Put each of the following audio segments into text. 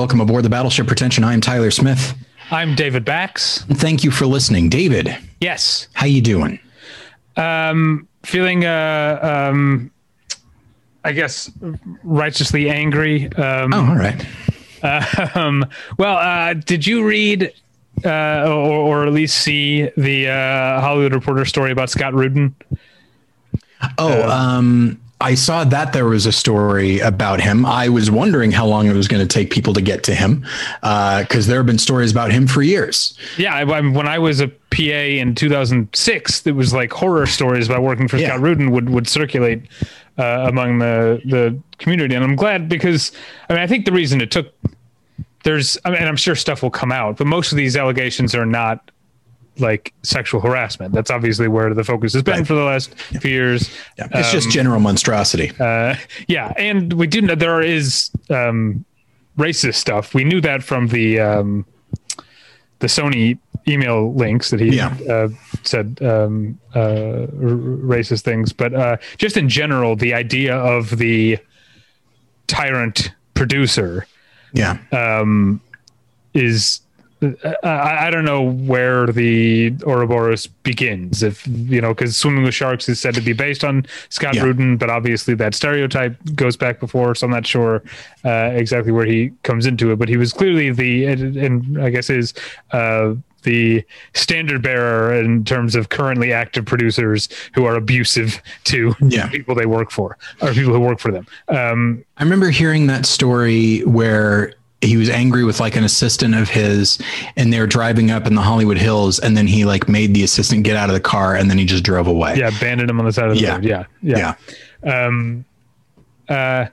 welcome aboard the Battleship Pretension. I am Tyler Smith. I'm David Bax. Thank you for listening, David. Yes. How you doing? Um, feeling, uh, um, I guess, righteously angry. Um, oh, all right. Um, well, uh, did you read uh, or, or at least see the uh, Hollywood Reporter story about Scott Rudin? Oh, um, I saw that there was a story about him. I was wondering how long it was going to take people to get to him because uh, there have been stories about him for years. Yeah, I, I, when I was a PA in 2006, it was like horror stories about working for yeah. Scott Rudin would would circulate uh, among the the community, and I'm glad because I mean I think the reason it took there's I mean I'm sure stuff will come out, but most of these allegations are not like sexual harassment. That's obviously where the focus has been right. for the last yeah. few years. Yeah. It's um, just general monstrosity. Uh, yeah, and we do know there is um, racist stuff. We knew that from the um, the Sony email links that he yeah. uh, said um, uh, racist things, but uh, just in general, the idea of the tyrant producer, yeah, um, is I, I, don't know where the Ouroboros begins. If you know, because Swimming with Sharks is said to be based on Scott yeah. Rudin, but obviously that stereotype goes back before, so I'm not sure uh, exactly where he comes into it. But he was clearly the, and, and I guess is uh, the standard bearer in terms of currently active producers who are abusive to yeah. people they work for or people who work for them. Um, I remember hearing that story where he was angry with like an assistant of his and they're driving up in the Hollywood Hills and then he like made the assistant get out of the car and then he just drove away. Yeah, abandoned him on the side of the yeah. road. Yeah. Yeah. yeah. Um uh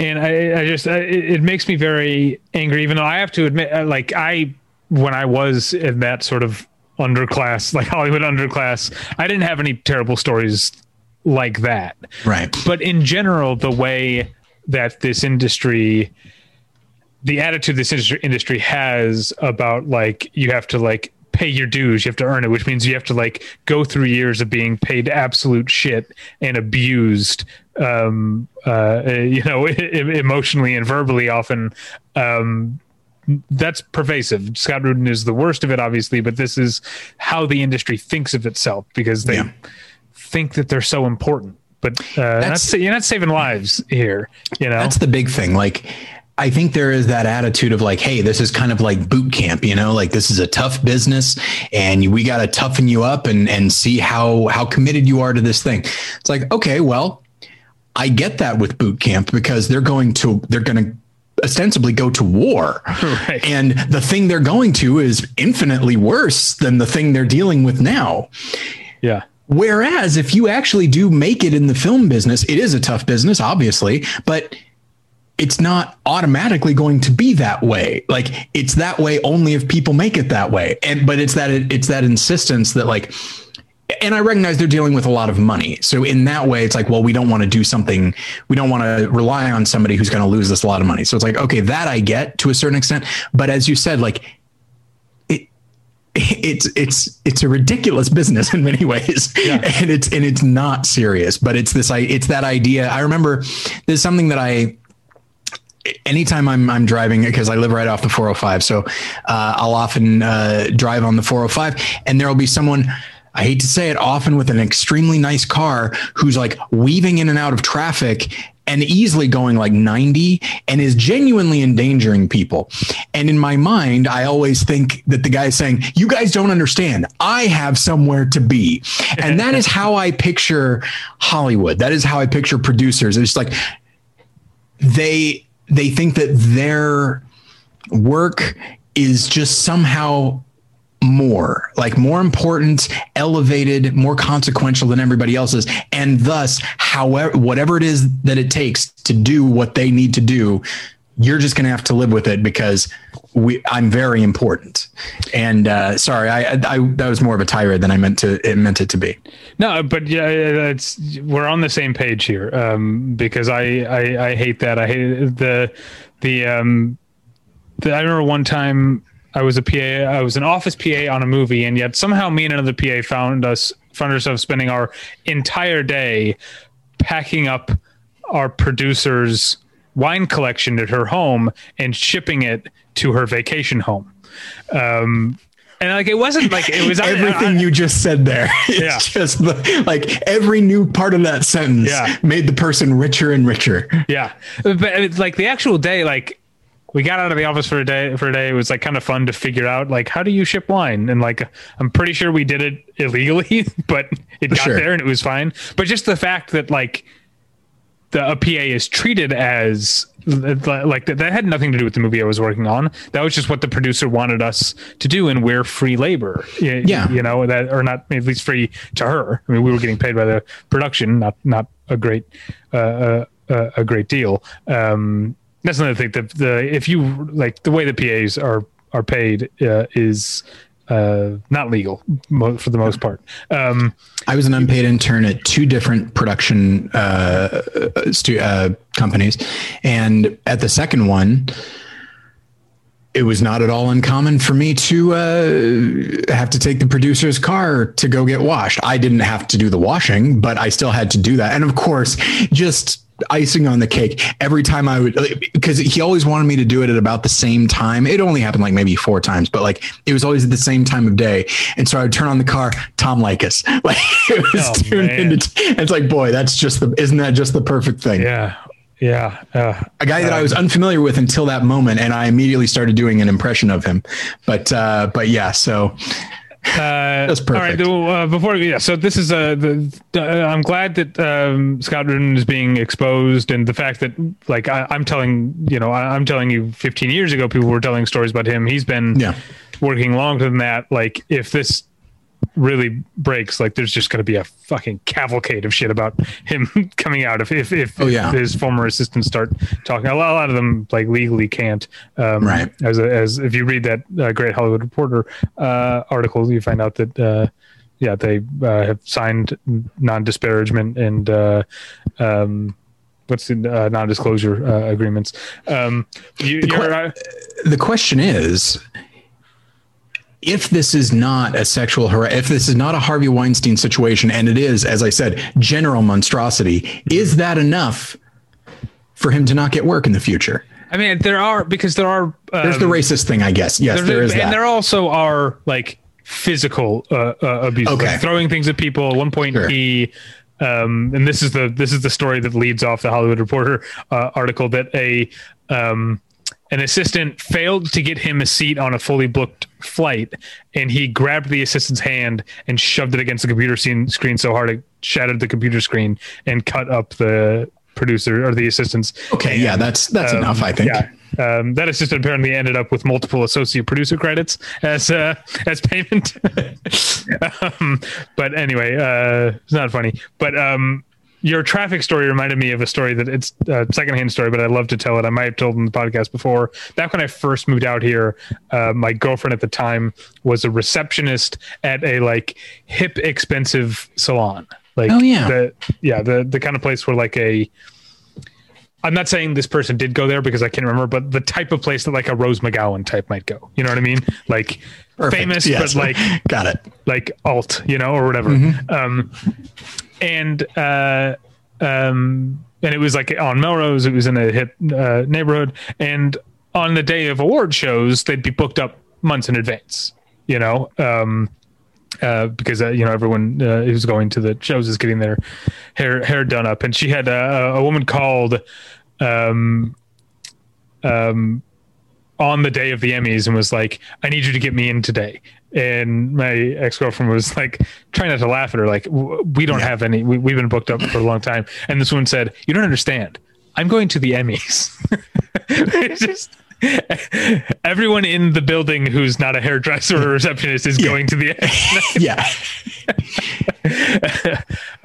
and I, I just I, it makes me very angry even though I have to admit uh, like I when I was in that sort of underclass like Hollywood underclass I didn't have any terrible stories like that. Right. But in general the way that this industry the attitude this industry, has about like you have to like pay your dues you have to earn it which means you have to like go through years of being paid absolute shit and abused um uh you know emotionally and verbally often. Um that's pervasive. Scott rudin is the worst of it obviously but this is how the industry thinks of itself because they yeah. think that they're so important. But uh that's, not, you're not saving lives here you know? That's the big thing. Like I think there is that attitude of like, hey, this is kind of like boot camp, you know, like this is a tough business and we got to toughen you up and and see how how committed you are to this thing. It's like, okay, well, I get that with boot camp because they're going to they're going to ostensibly go to war. Right. And the thing they're going to is infinitely worse than the thing they're dealing with now. Yeah. Whereas if you actually do make it in the film business, it is a tough business, obviously, but it's not automatically going to be that way. Like it's that way only if people make it that way. And but it's that it's that insistence that like and I recognize they're dealing with a lot of money. So in that way, it's like, well, we don't want to do something. We don't want to rely on somebody who's going to lose us a lot of money. So it's like, okay, that I get to a certain extent. But as you said, like it, it's it's it's a ridiculous business in many ways, yeah. and it's and it's not serious. But it's this I, it's that idea. I remember there's something that I anytime I'm I'm driving because I live right off the 405, so uh, I'll often uh, drive on the 405, and there will be someone. I hate to say it, often with an extremely nice car who's like weaving in and out of traffic and easily going like 90 and is genuinely endangering people. And in my mind, I always think that the guy is saying, You guys don't understand. I have somewhere to be. And that is how I picture Hollywood. That is how I picture producers. It's like they they think that their work is just somehow more like more important elevated more consequential than everybody else's. And thus however whatever it is that it takes to do what they need to do you're just going to have to live with it because we I'm very important. And uh, sorry, I, I that was more of a tirade than I meant to it meant it to be. No, but yeah, it's we're on the same page here um, because I, I I hate that. I hate the the um the, I remember one time I was a PA. I was an office PA on a movie, and yet somehow me and another PA found us found ourselves spending our entire day packing up our producers wine collection at her home and shipping it to her vacation home. Um, and like it wasn't like it was everything I, I, you just said there. It's yeah. just the, like every new part of that sentence yeah. made the person richer and richer. Yeah, but like the actual day, like we got out of the office for a day for a day. It was like kind of fun to figure out like how do you ship wine, and like I'm pretty sure we did it illegally, but it got sure. there and it was fine. But just the fact that like the a PA is treated as like that, that had nothing to do with the movie I was working on. That was just what the producer wanted us to do, and we're free labor. Yeah, you know that, or not at least free to her. I mean, we were getting paid by the production, not not a great uh, uh, uh a great deal. Um, that's another thing. that the if you like the way the PAs are are paid uh, is uh, not legal for the most part. Um, I was an unpaid intern at two different production uh, stu- uh, companies, and at the second one, it was not at all uncommon for me to uh, have to take the producer's car to go get washed. I didn't have to do the washing, but I still had to do that, and of course, just icing on the cake every time I would because he always wanted me to do it at about the same time. It only happened like maybe four times, but like it was always at the same time of day. And so I would turn on the car, Tom Leykis. Like it was oh, tuned man. into it's like, boy, that's just the isn't that just the perfect thing? Yeah. Yeah. Uh, a guy that I was unfamiliar with until that moment, and I immediately started doing an impression of him. But uh, but yeah, so uh, That's perfect. All right. Uh, before, yeah. So this is. Uh, the, uh, I'm glad that um, Scott Rudin is being exposed, and the fact that, like, I, am telling you know, I, am telling you, 15 years ago, people were telling stories about him. He's been yeah. working longer than that. Like, if this really breaks, like there's just going to be a fucking cavalcade of shit about him coming out if if, if, oh, yeah. his former assistants start talking. A lot, a lot of them like legally can't. Um, right. As a, as if you read that uh, Great Hollywood Reporter uh, article, you find out that. Uh, yeah, they uh, have signed non-disparagement and uh, um, what's the uh, non-disclosure uh, agreements. Um, you, the, que- uh, the, question is, if this is not a sexual har- if this is not a Harvey Weinstein situation, and it is, as I said, general monstrosity, is that enough for him to not get work in the future? I mean, there are because there are. Um, There's the racist thing, I guess. Yes, there is, and that. there also are like physical uh, uh, abuse, okay. like throwing things at people. At one point, sure. he. Um, and this is the this is the story that leads off the Hollywood Reporter uh, article that a um, an assistant failed to get him a seat on a fully booked flight and he grabbed the assistant's hand and shoved it against the computer screen so hard it shattered the computer screen and cut up the producer or the assistant's okay yeah that's that's um, enough i think yeah um, that assistant apparently ended up with multiple associate producer credits as uh, as payment. um, but anyway, uh, it's not funny. But um, your traffic story reminded me of a story that it's a secondhand story, but I love to tell it. I might have told in the podcast before. Back when I first moved out here, uh, my girlfriend at the time was a receptionist at a like hip, expensive salon. Like, oh yeah, the, yeah, the the kind of place where like a. I'm not saying this person did go there because I can't remember, but the type of place that like a Rose McGowan type might go. You know what I mean? Like Perfect. famous, yes. but like got it, like alt, you know, or whatever. Mm-hmm. Um, and uh, um, and it was like on Melrose. It was in a hip uh, neighborhood, and on the day of award shows, they'd be booked up months in advance. You know, um, uh, because uh, you know everyone uh, who's going to the shows is getting their hair hair done up, and she had a, a woman called um, um, on the day of the Emmys and was like, "I need you to get me in today." and my ex-girlfriend was like trying not to laugh at her like we don't yeah. have any we, we've been booked up for a long time and this woman said you don't understand i'm going to the emmys just everyone in the building who's not a hairdresser or a receptionist is yeah. going to the Emmys. yeah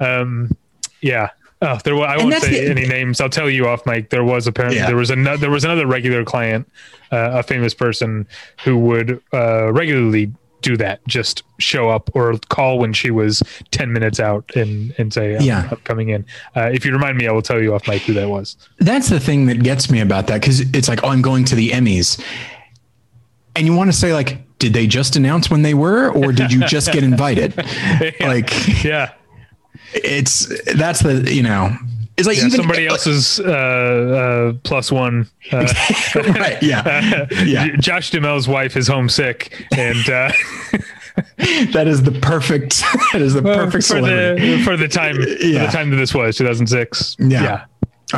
um yeah Oh, there was, I won't say the, any names. I'll tell you off mic. There was apparently yeah. there was another there was another regular client, uh, a famous person who would uh, regularly do that. Just show up or call when she was 10 minutes out and, and say, I'm, yeah, I'm coming in. Uh, if you remind me, I will tell you off mic who that was. That's the thing that gets me about that. Cause it's like, oh, I'm going to the Emmys. And you want to say like, did they just announce when they were, or did you just get invited? yeah. Like, yeah, it's, that's the, you know, it's like Yeah, even somebody else's uh, uh, plus one. Uh, right? Yeah, yeah. Josh Duhamel's wife is homesick, and uh, That is the perfect. That is the perfect for celebrity. the for the time for the time that this was 2006. Yeah. yeah.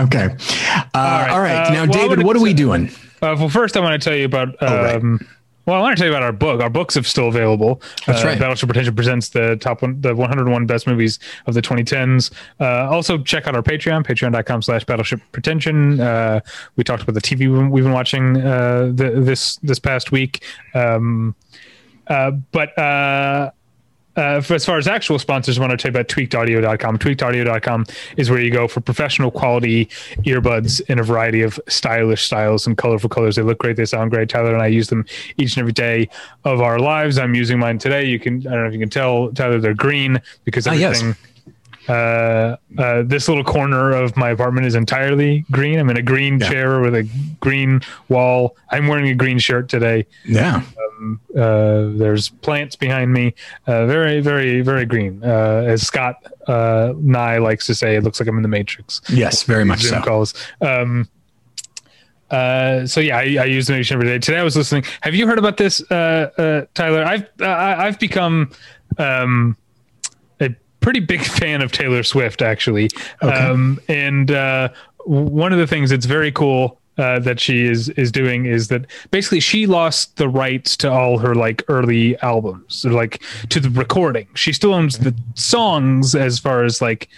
Okay. Uh, all right. right. Now, Uh, well, David, what are we doing? Uh, well, first I want to tell you about. Oh, right. Well, I want to tell you about our book. Our books are still available. That's uh, right. Battleship Pretension presents the top one, the 101 best movies of the 2010s. Uh, also, check out our Patreon, patreon.com slash Battleship Pretension. Uh, we talked about the TV we- we've been watching uh, the, this this past week. Um, uh, but uh, for, as far as actual sponsors, I want to tell you about tweakedaudio.com. Tweakedaudio.com is where you go for professional quality earbuds in a variety of stylish styles and colorful colors. They look great. They sound great. Tyler and I use them each and every day of our lives. I'm using mine today. You can, I don't know if you can tell, Tyler, they're green because Ah, yes. Uh, uh, this little corner of my apartment is entirely green. I'm in a green Yeah. chair with a green wall. I'm wearing a green shirt today. Yeah. Uh, there's plants behind me. Uh, very, very, very green. Uh, as Scott uh, Nye likes to say, it looks like I'm in the Matrix. Yes, very much Zoom so. calls. Um, uh, so yeah, I, I use the Nation every day. Today I was listening. Have you heard about this, uh, uh, Tyler? I've uh, I- I've become um, pretty big fan of Taylor Swift, actually. Um, and uh, one of the things that's very cool uh, that she is is doing is that basically she lost the rights to all her like early albums, so, like to the recording. She still owns the songs as far as like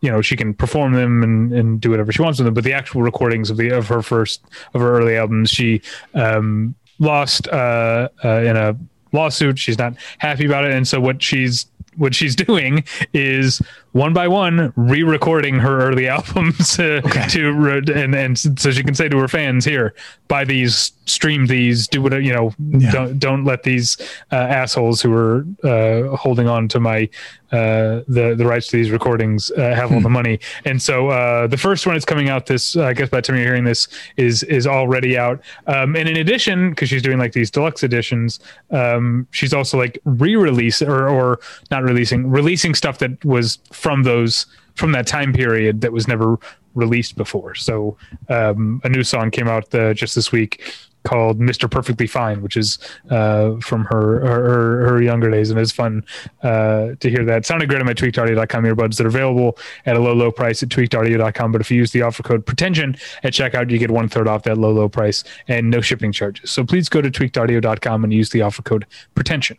you know she can perform them and, and do whatever she wants with them but the actual recordings of the of her first of her early albums she um lost uh, uh in a lawsuit she's not happy about it and so what she's what she's doing is one by one re-recording her early albums uh, Okay. to and and so she can say to her fans here buy these stream these do whatever you know Yeah. don't don't let these uh, assholes who are uh, holding on to my uh, the the rights to these recordings uh, have all the money. And so uh, the first one is coming out this. I guess by the time you're hearing this is is already out. Um, and in addition, because she's doing like these deluxe editions, um, she's also like re-release or or not releasing releasing stuff that was from those from that time period that was never released before. So um, a new song came out uh, just this week called Mr. Perfectly Fine, which is uh, from her, her her younger days, and it's fun uh, to hear that. It sounded great on my tweakedaudio.com earbuds that are available at a low, low price at tweakedaudio.com. But if you use the offer code pretension at checkout, you get one third off that low, low price and no shipping charges. So please go to tweakedaudio.com and use the offer code pretension.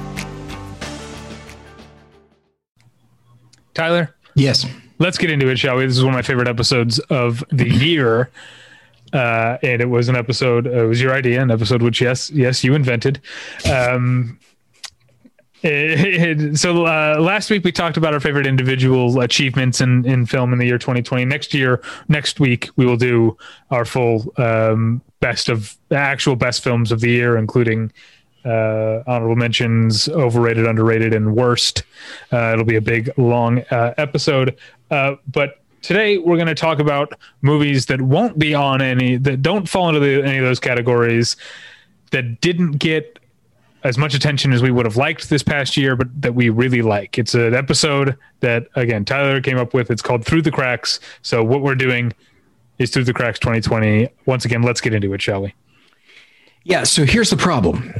Tyler, Yes. let's get into it, shall we? This is one of my favorite episodes of the year. Uh, and it was an episode, uh, it was your idea, an episode which, yes, yes, you invented. Um, it- it- so uh, last week we talked about our favorite individual achievements in, in film in the year 2020. Next year, next week, we will do our full um, best of actual best films of the year, including uh, honorable mentions, overrated, underrated, and worst. Uh, it'll be a big, long uh, episode. Uh, but today we're going to talk about movies that won't be on any, that don't fall into the, any of those categories, that didn't get as much attention as we would have liked this past year, but that we really like. It's an episode that, again, Tyler came up with. It's called Through the Cracks. So what we're doing is Through the Cracks 2020. Once again, let's get into it, shall we? Yeah. So here's the problem.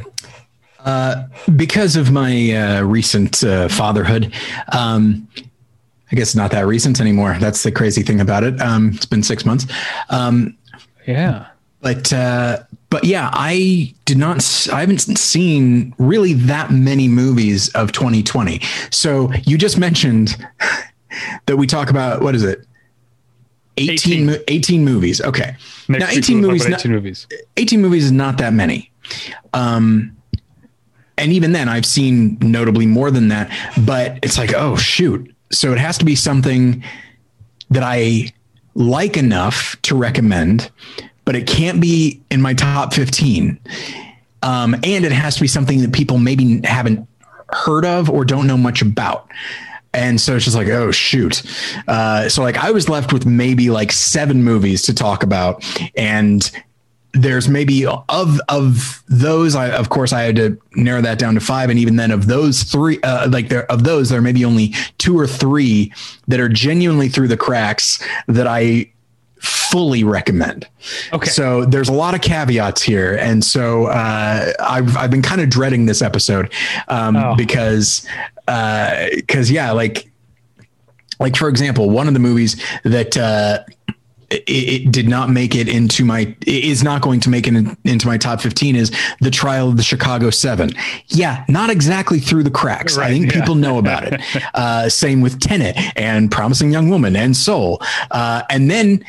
Uh, because of my uh, recent uh, fatherhood, um, I guess not that recent anymore. That's the crazy thing about it. Um, it's been six months. Um, Yeah. but uh, but yeah, I did not. I haven't seen really that many movies of 2020. So you just mentioned that we talk about what is it? 18, 18. 18, 18 movies. Okay. Next now 18 movies. about not- 18 movies. 18 movies is not that many. Um, and even then, I've seen notably more than that. But it's like, oh shoot, so it has to be something that I like enough to recommend, but it can't be in my top 15. Um, and it has to be something that people maybe haven't heard of or don't know much about. And so it's just like, oh shoot. Uh, so like I was left with maybe like seven movies to talk about, and there's maybe of of those I of course I had to narrow that down to five and even then of those three uh, like there of those there may be only two or three that are genuinely through the cracks that I fully recommend. Okay. So there's a lot of caveats here, and so uh, I've I've been kind of dreading this episode um, oh. because because uh, yeah, like like for example, one of the movies that uh, it, it, did not make it into my is not going to make it in, into my top 15 is the trial of the chicago 7 yeah not exactly through the cracks. Right, i think yeah. people know about it. Uh, same with tenet and promising young woman and soul. Uh, and then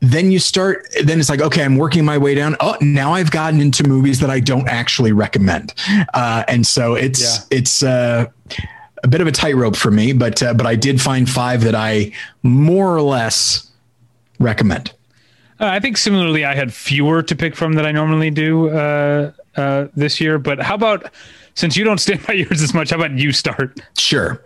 then you start then it's like okay i'm working my way down. Oh now i've gotten into movies that i don't actually recommend. Uh, and so it's yeah. it's uh, a bit of a tightrope for me but uh, but i did find five that i more or less recommend? Uh, I think similarly, I had fewer to pick from that I normally do uh, uh, this year. But how about since you don't stand by yours as much, how about you start? Sure.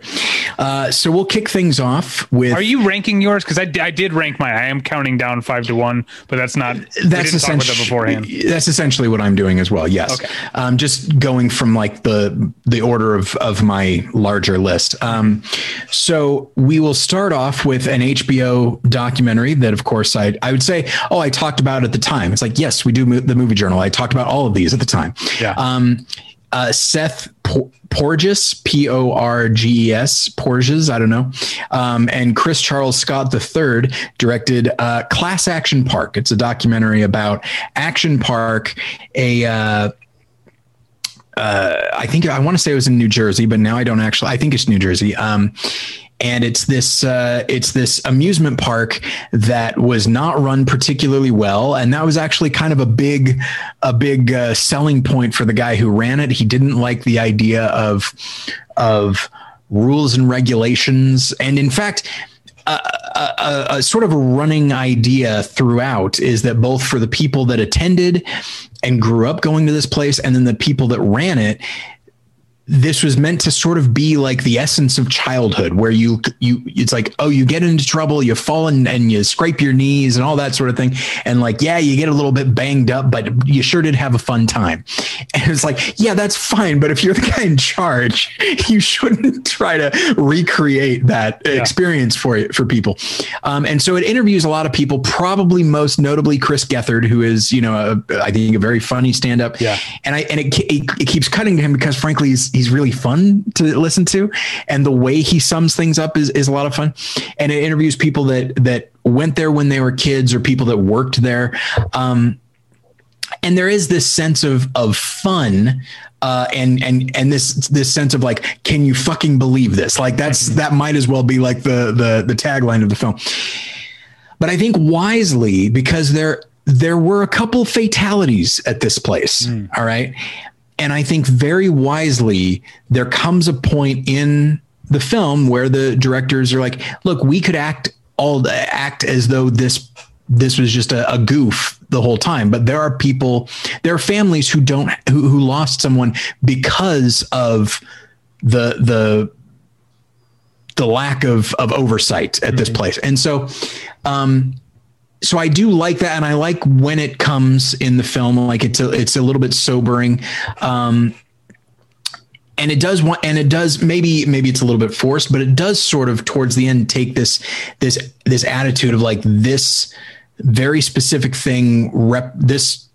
Uh, so we'll kick things off with. Are you ranking yours? Because I, I did rank mine. I am counting down five to one, but that's not. That's essentially that beforehand. That's essentially what I'm doing as well. Yes. Okay. Um, just going from like the the order of of my larger list. Um, so we will start off with an HBO documentary that, of course, I I would say, oh, I talked about at the time. It's like yes, we do the movie journal. I talked about all of these at the time. Yeah. Um, uh, Seth Porges, P O R G E S, Porges, I don't know, um, and Chris Charles Scott III directed uh, Class Action Park. It's a documentary about Action Park, a uh, uh, I think I want to say it was in New Jersey, but now I don't actually. I think it's New Jersey. Um, and it's this uh, it's this amusement park that was not run particularly well, and that was actually kind of a big a big uh, selling point for the guy who ran it. He didn't like the idea of of rules and regulations, and in fact. A, a, a, sort of a running idea throughout is that both for the people that attended and grew up going to this place and then the people that ran it this was meant to sort of be like the essence of childhood where you you it's like oh you get into trouble you fall and, and you scrape your knees and all that sort of thing. And like yeah you get a little bit banged up but you sure did have a fun time. And it's like yeah that's fine. But if you're the guy in charge you shouldn't try to recreate that yeah. experience for for people. Um, and so it interviews a lot of people probably most notably Chris Gethard who is you know a, I think a very funny stand up yeah. And I and it, it, it keeps cutting to him because frankly he's he's really fun to listen to, and the way he sums things up is is a lot of fun. And it interviews people that that went there when they were kids or people that worked there. Um, and there is this sense of of fun uh, and and and this this sense of like, can you fucking believe this? Like that's mm-hmm. that might as well be like the the the tagline of the film. But I think wisely because there there were a couple fatalities at this place. Mm. All right, and I think very wisely, there comes a point in the film where the directors are like, look, we could act all act as though this this was just a, a, goof the whole time. But there are people, there are families who don't who, who lost someone because of the the the lack of of oversight at mm-hmm. this place. And so um so I do like that, and I like when it comes in the film. Like it's a, it's a little bit sobering, um, and it does want, and it does maybe maybe it's a little bit forced, but it does sort of towards the end take this this this attitude of like this very specific thing. Rep this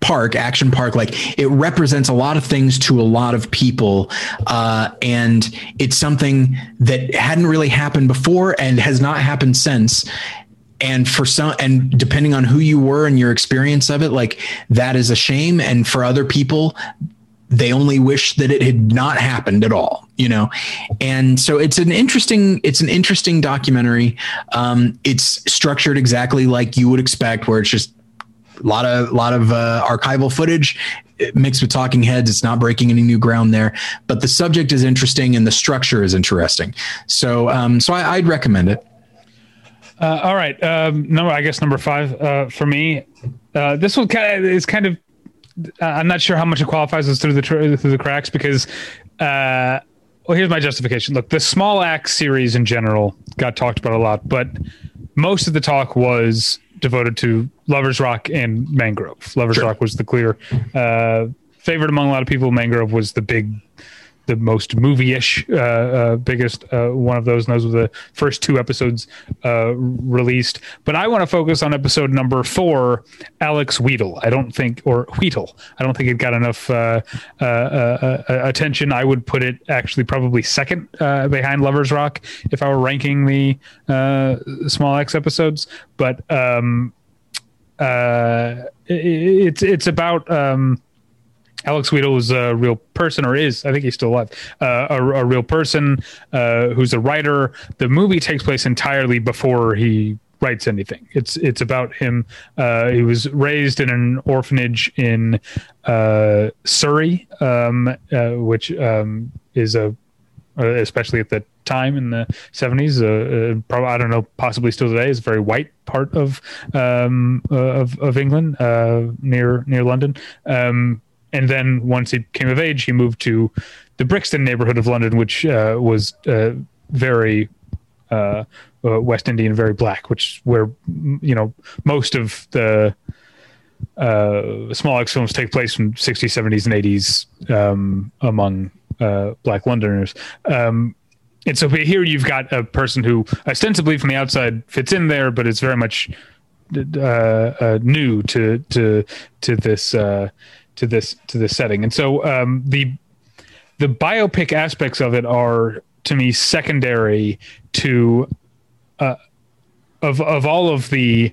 park, Action Park, like it represents a lot of things to a lot of people. Uh, and it's something that hadn't really happened before and has not happened since and for some and depending on who you were and your experience of it like that is a shame and for other people they only wish that it had not happened at all you know and so it's an interesting it's an interesting documentary um, it's structured exactly like you would expect where it's just a lot of lot of uh, archival footage mixed with talking heads. It's not breaking any new ground there, but the subject is interesting and the structure is interesting. So, um, so I, would recommend it. Uh, all right, um, number I guess number five uh, for me. Uh, this one kind of is kind of. Uh, I'm not sure how much it qualifies as through the through the cracks because. Uh, well, here's my justification. Look, the Small Axe series in general got talked about a lot, but most of the talk was devoted to Lovers Rock and Mangrove. Lovers sure. Rock was the clear uh, favorite among a lot of people. Mangrove was the big the most movie-ish, uh, uh, biggest uh, one of those. And those were the first two episodes uh, released. But I want to focus on episode number four, Alex Wheatle. I don't think, or Wheatle. I don't think it got enough uh, uh, attention. I would put it actually probably second behind Lovers Rock if I were ranking the Small Axe episodes. But um, it, it's it's about. Um, Alex Wheatle was a real person, or is I think he's still alive, uh, a, a, real person uh, who's a writer. The movie takes place entirely before he writes anything. It's it's about him. Uh, he was raised in an orphanage in uh, Surrey, um, uh, which um, is a uh, especially at the time in the 70s uh, uh, probably i don't know possibly still today is a very white part of um, uh, of, of england near near london um, and then once he came of age, he moved to the Brixton neighborhood of London, which uh, was uh, very uh, uh West Indian, very black, which where you know most of the uh, small Axe films take place from 60s, 70s, and 80s um, among uh, black Londoners. Um, and so here you've got a person who ostensibly from the outside fits in there, but it's very much new to to to this to this to this setting. And so um, the the biopic aspects of it are to me secondary to uh, of of all of the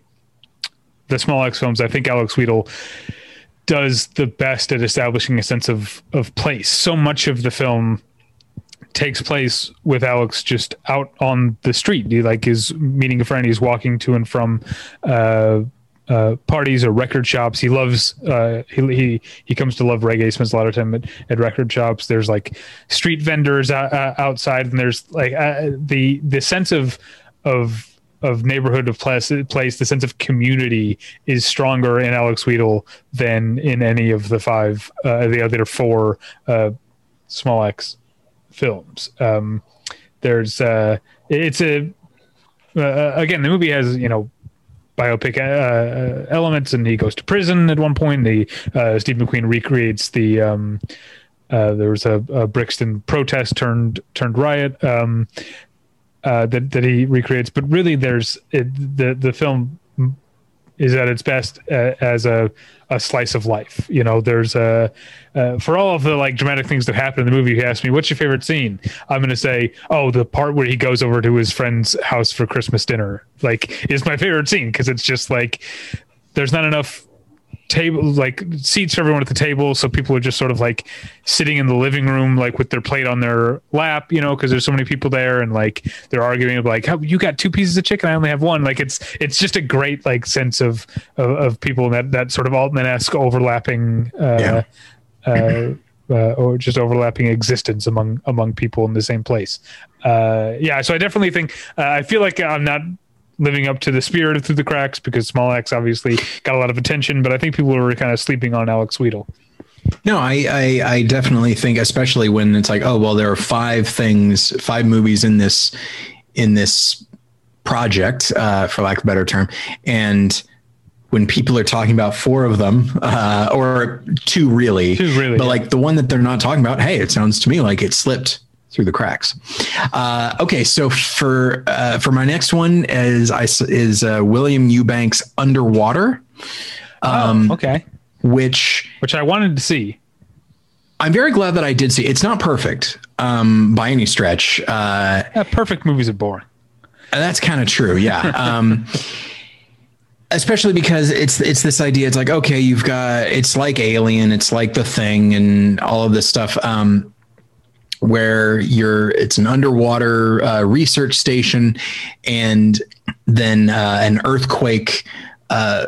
the small Axe films. I think Alex Wheatle does the best at establishing a sense of of place. So much of the film takes place with Alex just out on the street. He like is meeting a friend. He's walking to and from uh, uh, parties or record shops. He loves uh, he, he he comes to love reggae. Spends a lot of time at, at record shops. There's like street vendors outside, and there's like uh, the the sense of of of neighborhood of place, place the sense of community is stronger in Alex Wheatle than in any of the five uh, the other four uh, Small Axe films. Um, there's uh it's a again the movie has you know biopic uh, uh, elements, and he goes to prison at one point. The uh, Steve McQueen recreates the um, uh, there was a, a, Brixton protest turned turned riot um, uh, that that he recreates, but really there's it, the the film is at its best uh, as a, a slice of life. You know, there's a uh, for all of the like dramatic things that happen in the movie. You ask me, "What's your favorite scene?" I'm going to say, "Oh, the part where he goes over to his friend's house for Christmas dinner." Like, is my favorite scene because it's just like there's not enough table like seats for everyone at the table so people are just sort of like sitting in the living room like with their plate on their lap you know because there's so many people there and like they're arguing like how you got two pieces of chicken i only have one like it's it's just a great like sense of of, of people that that sort of altman-esque overlapping uh, yeah. uh, uh, or just overlapping existence among among people in the same place. Uh, yeah, so I definitely think uh, I feel like I'm not living up to the spirit of Through the Cracks because Small Axe obviously got a lot of attention, but I think people were kind of sleeping on Alex Wheatle. No, I, I, I definitely think, especially when it's like, oh well, there are five things, five movies in this in this project, uh, for lack of a better term, and when people are talking about four of them, uh, or two really, two really, but like the one that they're not talking about, hey, it sounds to me like it slipped through the cracks. Uh, okay, so for uh, for my next one is I is uh, William Eubanks Underwater. Oh, um, oh, okay. Which which I wanted to see. I'm very glad that I did see. It's not perfect um, by any stretch. Uh, yeah, perfect movies are boring. That's kind of true. Yeah. Um, especially because it's it's this idea. It's like okay, you've got it's like Alien, it's like The Thing, and all of this stuff. Um, where you're it's an underwater uh, research station and then uh, an earthquake uh,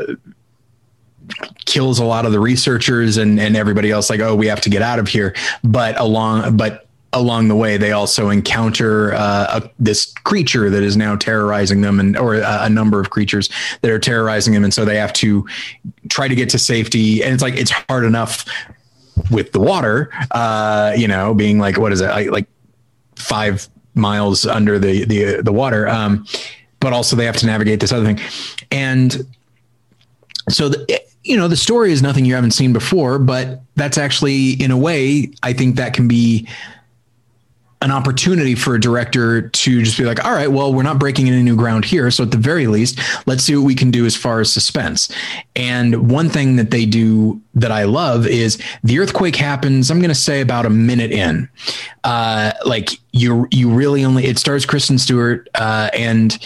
kills a lot of the researchers and and everybody else like oh we have to get out of here but along but along the way, they also encounter uh, a, this creature that is now terrorizing them, and or a, a, number of creatures that are terrorizing them, and so they have to try to get to safety. And it's like it's hard enough with the water, uh, you know, being like what is it, like, five miles under the the the water, um, but also they have to navigate this other thing, and so the, you know the story is nothing you haven't seen before, but that's actually in a way I think that can be an opportunity for a director to just be like, all right, well, we're not breaking any new ground here. So at the very least, let's see what we can do as far as suspense. And one thing that they do that I love is the earthquake happens, I'm going to say about a minute in. Uh, like you, you really only, it stars Kristen Stewart, uh, and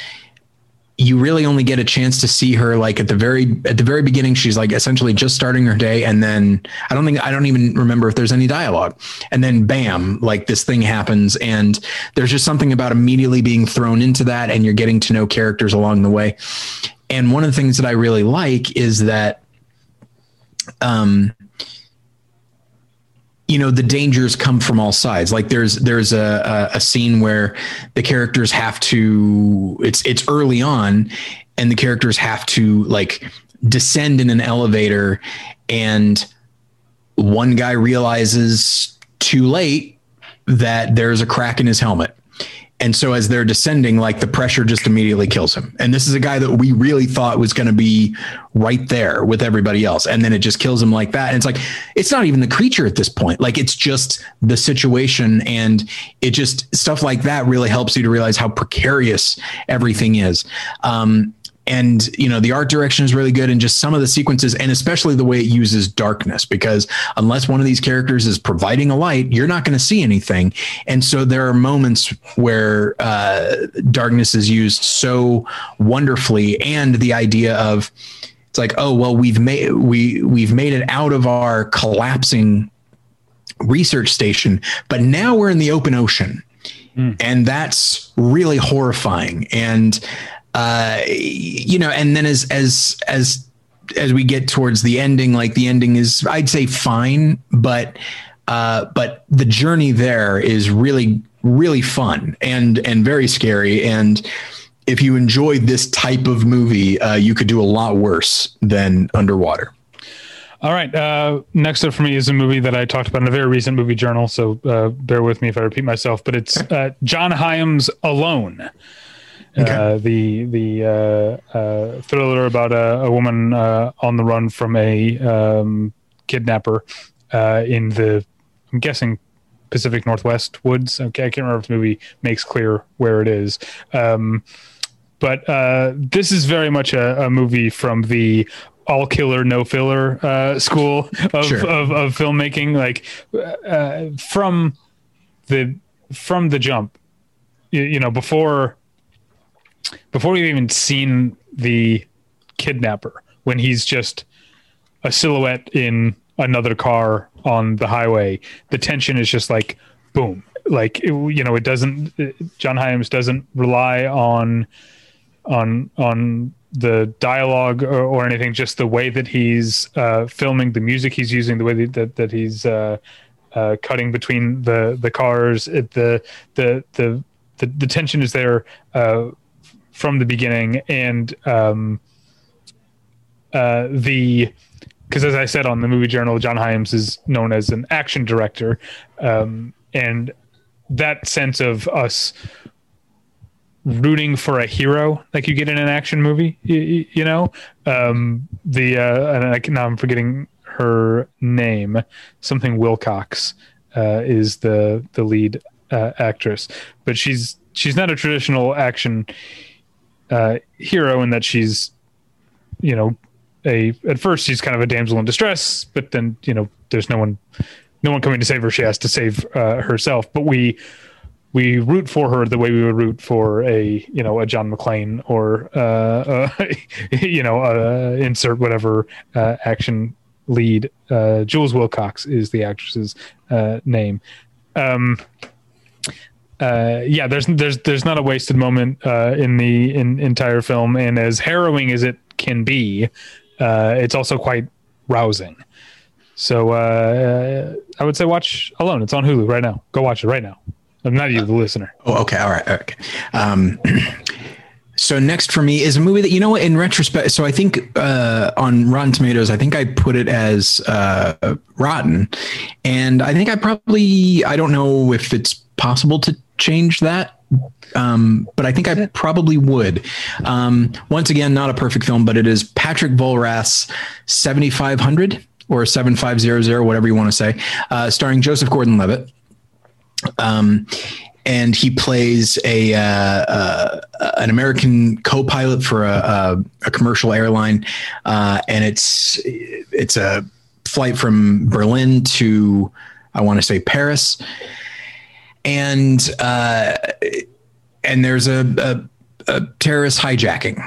you really only get a chance to see her like at the very at the very beginning. She's like essentially just starting her day and then i don't think i don't even remember if there's any dialogue. And then bam like this thing happens and there's just something about immediately being thrown into that and you're getting to know characters along the way. And one of the things that i really like is that um you know the dangers come from all sides. Like there's there's a, a, scene where the characters have to it's it's early on and the characters have to like descend in an elevator and one guy realizes too late that there's a crack in his helmet and so as they're descending, like the pressure just immediately kills him. And this is a guy that we really thought was going to be right there with everybody else. And then it just kills him like that. And it's like, it's not even the creature at this point. Like it's just the situation. And it just stuff like that really helps you to realize how precarious everything is. Um, and you know the art direction is really good and just some of the sequences and especially the way it uses darkness because unless one of these characters is providing a light you're not going to see anything. And so there are moments where uh, darkness is used so wonderfully and the idea of it's like oh well we've made we we've made it out of our collapsing research station but now we're in the open ocean. Mm. and that's really horrifying. And uh, you know, and then as as as as we get towards the ending, like the ending is, I'd say fine, but uh, but the journey there is really really fun and and very scary and if you enjoyed this type of movie, uh, you could do a lot worse than Underwater. All right. Uh, next up for me is a movie that I talked about in a very recent movie journal. So uh, bear with me if I repeat myself, but it's uh, John Hyams Alone. Okay. Uh, the the uh, uh, thriller about a, a woman uh, on the run from a um, kidnapper uh, in the I'm guessing Pacific Northwest woods. Okay, I can't remember if the movie makes clear where it is. Um, but uh, this is very much a, a, movie from the all killer no filler uh, school of, sure. of, of, filmmaking like uh, from the from the jump you, you, know before before we've even seen the kidnapper when he's just a silhouette in another car on the highway the tension is just like boom. Like it, you know it doesn't john hyams doesn't rely on on on the dialogue or, or anything just the way that he's uh, filming the music he's using the way that that, that he's uh, uh, cutting between the the cars it, the, the the the the tension is there uh, from the beginning, and um, uh, the because as I said on the movie journal, John Hyams is known as an action director, um, and that sense of us rooting for a hero like you get in an action movie, you, you know, um, the uh, and I, now I'm forgetting her name, something Willcox uh, is the the lead uh, actress, but she's she's not a traditional action uh, hero in that she's, you know, a at first she's kind of a damsel in distress, but then you know there's no one, no one coming to save her. She has to save uh, herself. But we we root for her the way we would root for a you know a John McClane or uh, uh you know uh, insert whatever uh, action lead. Uh, Jules Willcox is the actress's uh, name. Um, uh, yeah, there's there's there's not a wasted moment uh, in the in, entire film, and as harrowing as it can be, uh, it's also quite rousing. So uh, I would say watch Alone. It's on Hulu right now. Go watch it right now. I'm not you, the listener. Oh, okay. All right. Okay. Um, so next for me is a movie that you know in retrospect. So I think uh, on Rotten Tomatoes, I think I put it as uh, rotten, and I think I probably I don't know if it's possible to change that. Um, but I think I probably would. Um, once again, not a perfect film, but it is Patrick Vollrath's 7500 or 7500, whatever you want to say, uh, starring Joseph Gordon Levitt. Um, and he plays a uh, uh, an American co-pilot for a, a, a commercial airline, uh, and it's it's a flight from Berlin to I want to say Paris, and uh, and there's a, a, a terrorist hijacking.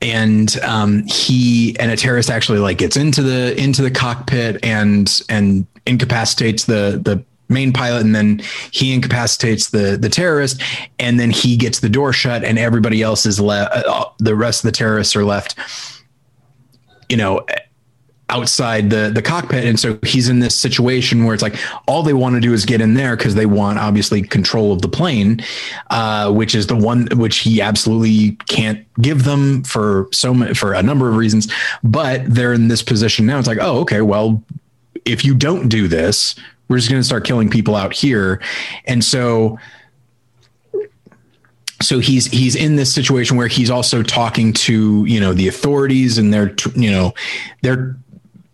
And um, he and a terrorist actually like gets into the into the cockpit and and incapacitates the the main pilot. And then he incapacitates the the terrorist. And then he gets the door shut and everybody else is left uh, the rest of the terrorists are left you know outside the the cockpit. And so he's in this situation where it's like all they want to do is get in there because they want obviously control of the plane uh, which is the one which he absolutely can't give them for so many, for a number of reasons. But they're in this position now. It's like oh okay well if you don't do this we're just going to start killing people out here. And so so he's he's in this situation where he's also talking to you know the authorities and they're you know they're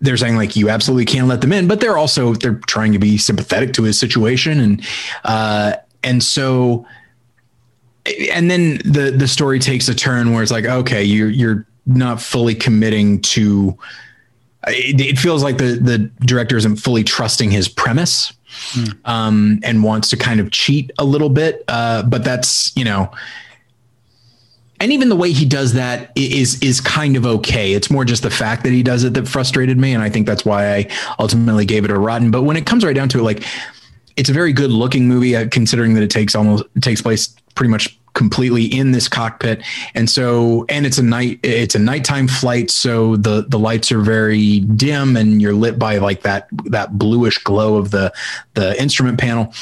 they're saying like you absolutely can't let them in, but they're also they're trying to be sympathetic to his situation and uh, and so and then the the story takes a turn where it's like okay you're you're not fully committing to it, it feels like the the director isn't fully trusting his premise hmm. um, and wants to kind of cheat a little bit uh, but that's you know and even the way he does that is is kind of okay. It's more just the fact that he does it that frustrated me, and I think that's why I ultimately gave it a rotten. But when it comes right down to it, like it's a very good looking movie, uh, considering that it takes almost it takes place pretty much completely in this cockpit. And so and it's a night it's a nighttime flight so the the lights are very dim and you're lit by like that that bluish glow of the the instrument panel.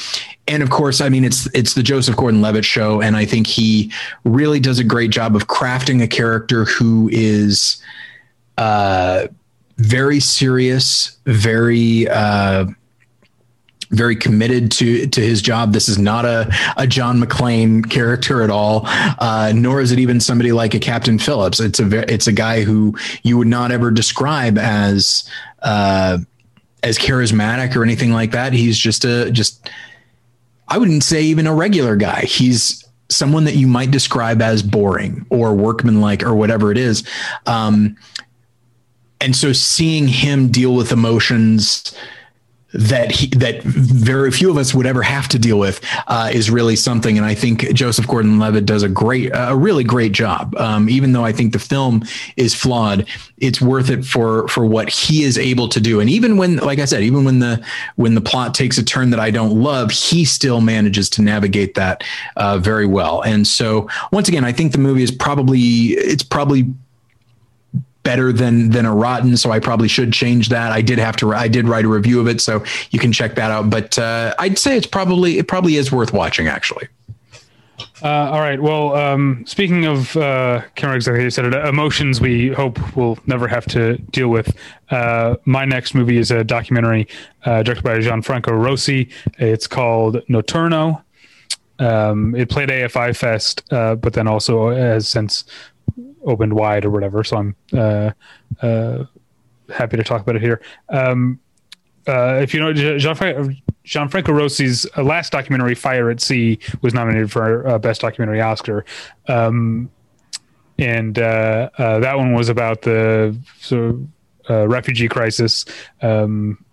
And of course i mean it's it's the joseph gordon-levitt show and i think he really does a great job of crafting a character who is uh very serious very uh very committed to to his job. This is not a, a John McClane character at all, uh, nor is it even somebody like a Captain Phillips. It's a it's a guy who you would not ever describe as uh, as charismatic or anything like that. He's just a just I wouldn't say even a regular guy. He's someone that you might describe as boring or workmanlike or whatever it is. Um, and so seeing him deal with emotions that he, that very few of us would ever have to deal with uh, is really something. And I think Joseph Gordon-Levitt does a great, a really great job. Um, even though I think the film is flawed, it's worth it for for what he is able to do. And even when, like I said, even when the when the plot takes a turn that I don't love, he still manages to navigate that uh, very well. And so, once again, I think the movie is probably it's probably better than than a rotten so i probably should change that i did have to i did write a review of it so you can check that out but uh, i'd say it's probably it probably is worth watching actually uh, all right. Well, um, speaking of uh, camera, you said it. Emotions we hope we'll never have to deal with. Uh, my next movie is a documentary uh, directed by Gianfranco Rosi. It's called Notturno. Um, it played AFI Fest, uh, but then also has since opened wide or whatever. So I'm uh, uh, happy to talk about it here. Um, uh, if you know Gianfranco, Gianfranco Rosi's uh, last documentary, Fire at Sea, was nominated for uh, Best Documentary Oscar. Um, and uh, that one was about the of, refugee crisis um,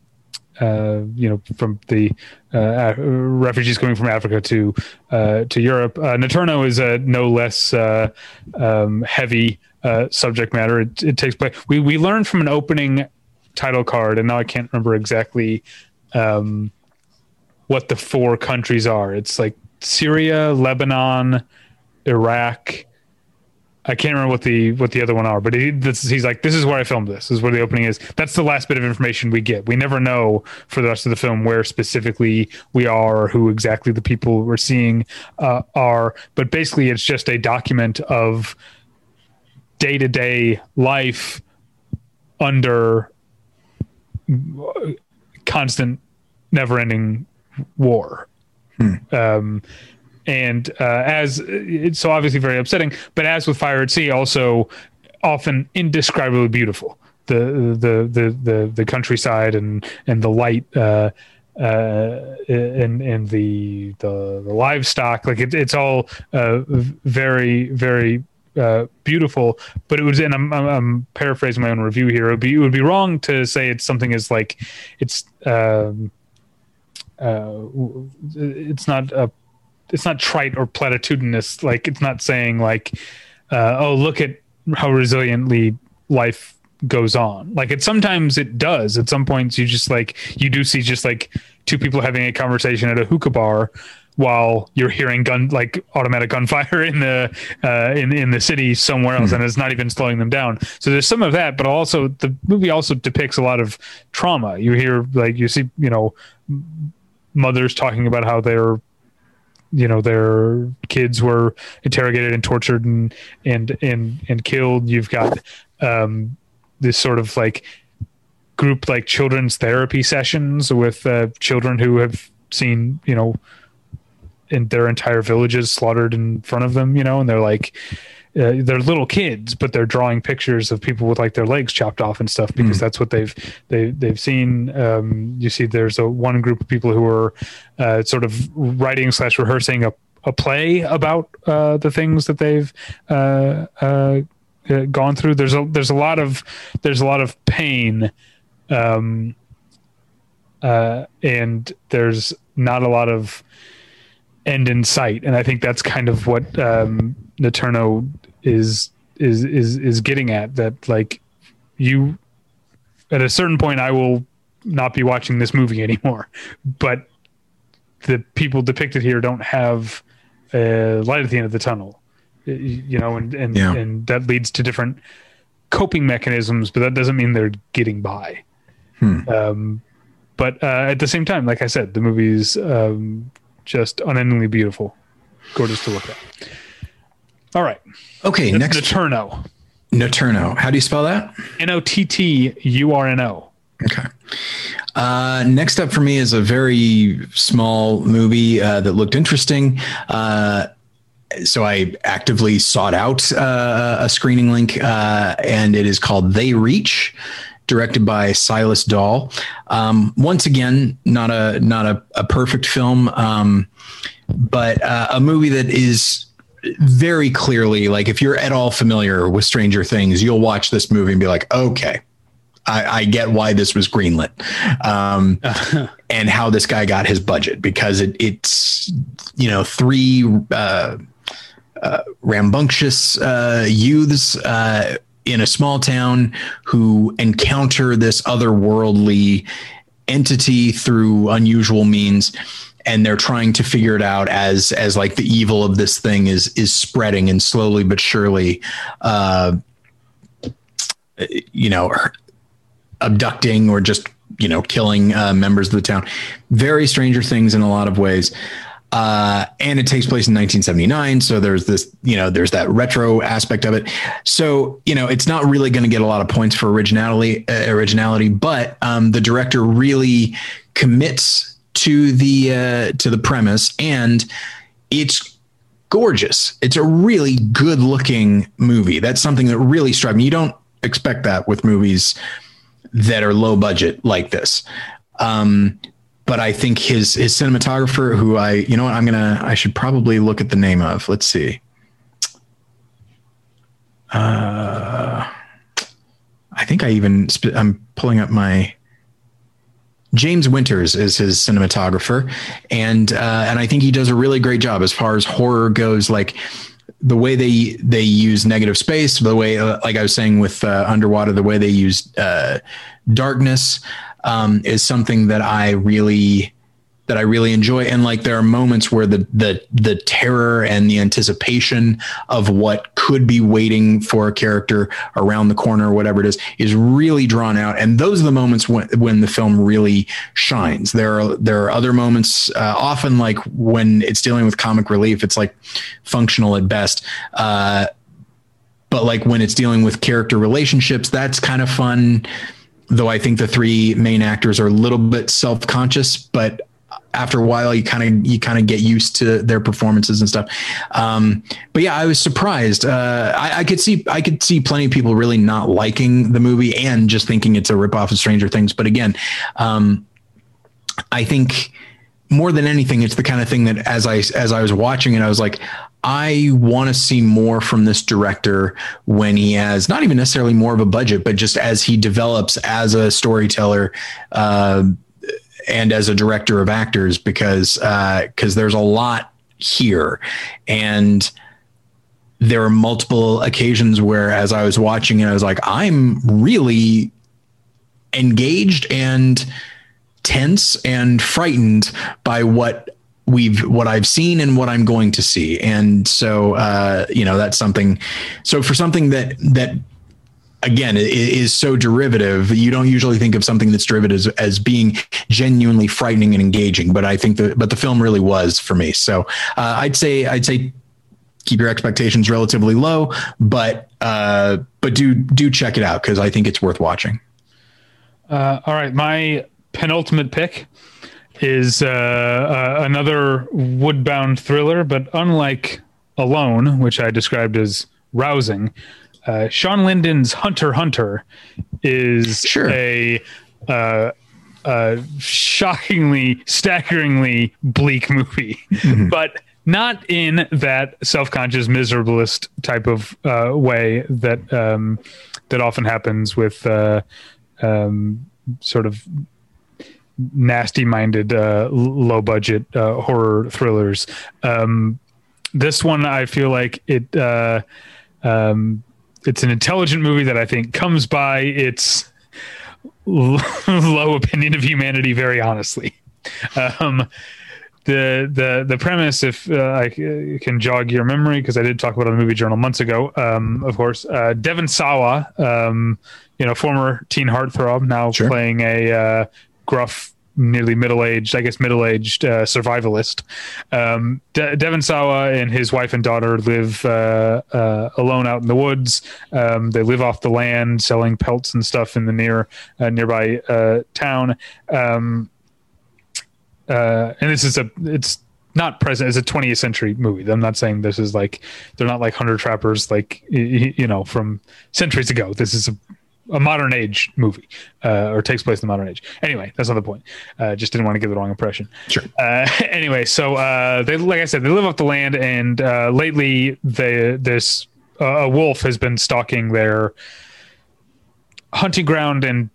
uh, you know, from the uh, refugees coming from Africa to uh, to Europe. Uh, Notturno is a no less uh, um, heavy uh, subject matter. It, it, takes place. We we learned from an opening title card, and now I can't remember exactly um, what the four countries are. It's like Syria, Lebanon, Iraq, I can't remember what the what the other one are, but he, this, he's like, this is where I filmed this. This is where the opening is. That's the last bit of information we get. We never know for the rest of the film where specifically we are or who exactly the people we're seeing uh, are. But basically, it's just a document of day to day life under constant, never ending war. Hmm. Um, and uh, as it's so obviously very upsetting, but as with Fire at Sea, also often indescribably beautiful. The the the the the countryside and and the light uh, uh, and and the the the livestock, like it, it's all uh, very very uh, beautiful, but it was, and I'm, I'm, I'm, paraphrasing my own review here. It would be, it would be wrong to say it's something as like, it's, um, uh, it's not a it's not trite or platitudinous. Like it's not saying like, uh, oh, look at how resiliently life goes on. Like it sometimes it does. At some points, you just like you do see just like two people having a conversation at a hookah bar while you're hearing gun like automatic gunfire in the uh, in in the city somewhere else, mm-hmm. and it's not even slowing them down. So there's some of that, but also the movie also depicts a lot of trauma. You hear like you see you know mothers talking about how they're you know their kids were interrogated and tortured and and and and killed. You've got um, this sort of like group like children's therapy sessions with uh, children who have seen you know in their entire villages slaughtered in front of them you know and they're like uh, they're little kids, but they're drawing pictures of people with like their legs chopped off and stuff because mm. that's what they've they they've seen. Um, you see, there's a one group of people who are uh, sort of writing slash rehearsing a, a play about uh, the things that they've uh, uh, uh, gone through. There's a there's a lot of there's a lot of pain, um, and there's not a lot of end in sight, and I think that's kind of what um, Notturno is is is is getting at that like you at a certain point I will not be watching this movie anymore but the people depicted here don't have a light at the end of the tunnel you know and and yeah. and that leads to different coping mechanisms but that doesn't mean they're getting by hmm. um, but uh, at the same time like i said the movie's um, just unendingly beautiful gorgeous to look at all right. Okay. Next. Notturno. Notturno. How do you spell that? N O T T U R N O. Okay. Uh, next up for me is a very small movie uh, that looked interesting. Uh, so I actively sought out uh, a screening link, uh, and it is called They Reach directed by Silas Dahl. Um, once again, not a not a, a perfect film, um, but uh, a movie that is very clearly like if you're at all familiar with Stranger Things, you'll watch this movie and be like, okay, I, I get why this was greenlit, um, and how this guy got his budget because it, it's you know three uh, uh, rambunctious uh, youths uh, in a small town who encounter this otherworldly entity through unusual means and they're trying to figure it out as as like the evil of this thing is is spreading and slowly but surely uh you know abducting or just you know killing uh, members of the town. Very stranger things in a lot of ways. Uh, and it takes place in 1979 so there's this you know there's that retro aspect of it. So you know it's not really going to get a lot of points for originality uh, originality but um, the director really commits to the uh, to the premise, and it's gorgeous. It's a really good looking movie. That's something that really struck me. You don't expect that with movies that are low budget like this. Um, but I think his his cinematographer, who I you know what I'm gonna I should probably look at the name of. Let's see. Uh, I think I even I'm pulling up my James Winters is his cinematographer, and uh, and I think he does a really great job as far as horror goes. Like the way they they use negative space, the way uh, like I was saying with uh, underwater, the way they use uh, darkness um, is something that I really that I really enjoy. And like there are moments where the the the terror and the anticipation of what could be waiting for a character around the corner or whatever it is is really drawn out. And those are the moments when when the film really shines. There are there are other moments, uh, often like when it's dealing with comic relief, it's like functional at best. Uh, but like when it's dealing with character relationships, that's kind of fun though I think the three main actors are a little bit self-conscious, but after a while you kind of you kind of get used to their performances and stuff. Um, but yeah i was surprised. Uh, I, I, could see i could see plenty of people really not liking the movie and just thinking it's a ripoff of stranger things. But again um, i think more than anything it's the kind of thing that as i as i was watching it i was like I want to see more from this director when he has not even necessarily more of a budget, but just as he develops as a storyteller, uh, and as a director of actors because because uh, there's a lot here. And there are multiple occasions where as I was watching it I was like I'm really engaged and tense and frightened by what we've what I've seen and what I'm going to see. And so uh, you know that's something so for something that that again it is so derivative. You don't usually think of something that's derivative as, as being genuinely frightening and engaging but i think that but the film really was for me. So uh, i'd say i'd say keep your expectations relatively low but uh, but do do check it out because i think it's worth watching. Uh, all right. My penultimate pick is uh, uh, another woodbound thriller but unlike alone which i described as rousing uh, Shawn Linden's Hunter Hunter is sure. a uh, uh, shockingly, staggeringly bleak movie, mm-hmm. but not in that self-conscious, miserablest type of uh, way that um, that often happens with uh, um, sort of nasty-minded, uh, low-budget uh, horror thrillers. Um, this one, I feel like it. Uh, it's an intelligent movie that I think comes by its low opinion of humanity very honestly. Um, the the the premise, if uh, I can jog your memory, because I did talk about it on the movie journal months ago. Um, of course, uh, Devon Sawa, um, you know, former teen heartthrob, now sure. playing a uh, gruff nearly middle aged, I guess middle aged uh, survivalist. Um, De- Devon Sawa and his wife and daughter live uh, uh, alone out in the woods. Um, they live off the land, selling pelts and stuff in the near uh, nearby uh, town. Um, uh, and this is a it's not present it's a 20th century movie i'm not saying this is like they're not like hunter trappers like you know from centuries ago this is a a modern age movie uh, or takes place in the modern age. Anyway, that's not the point. Uh, just didn't want to give the wrong impression. Sure. Uh, anyway, so uh, they, like I said, they live off the land, and uh, lately, they, this uh, a wolf has been stalking their hunting ground and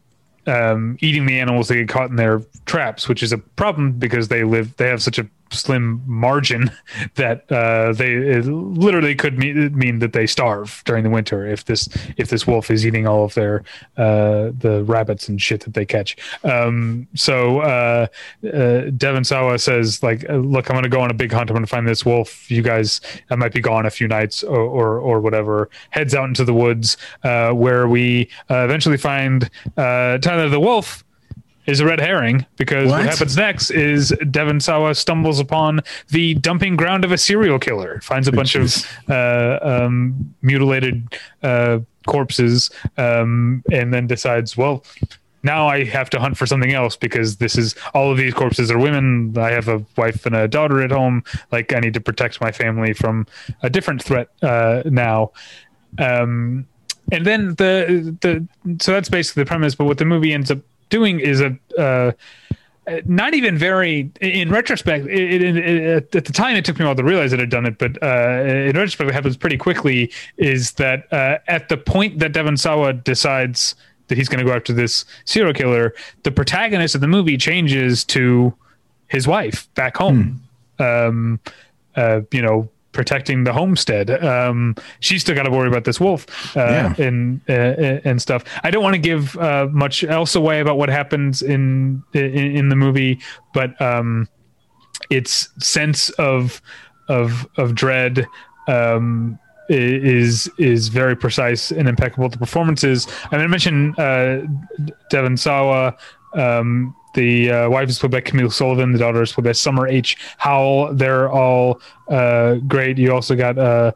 um, eating the animals they get caught in their traps, which is a problem because they live they have such a slim margin that uh, they literally could mean, mean that they starve during the winter if this if this wolf is eating all of their uh, the rabbits and shit that they catch. Um, so uh, uh Devon Sawa says like, uh, look, I'm going to go on a big hunt. I'm going to find this wolf. You guys, I might be gone a few nights or or, or whatever. Heads out into the woods uh, where we eventually find Tyler the wolf is a red herring because what, what happens next is Devon Sawa stumbles upon the dumping ground of a serial killer, finds a bunch of uh, um, mutilated uh, corpses, um, and then decides, well, now I have to hunt for something else because this is all of these corpses are women. I have a wife and a daughter at home. Like I need to protect my family from a different threat uh, now. Um, and then the the so that's basically the premise. But what the movie ends up doing is a uh, not even very in retrospect it, it, it, at the time it took me a while to realize that i'd done it but uh, in retrospect it happens pretty quickly is that uh, at the point that devon sawa decides that he's going to go after this serial killer the protagonist of the movie changes to his wife back home hmm. um, uh, you know protecting the homestead. Um, she's still got to worry about this wolf uh, yeah. and uh, and stuff. I don't want to give uh, much else away about what happens in in, in the movie, but um, its sense of of of dread um, is is very precise and impeccable. The performances. I'm going to mention uh, Devon Sawa. Um, the uh, wife is played by Camille Sullivan. The daughter is played by Summer H. Howell. They're all uh, great. You also got uh,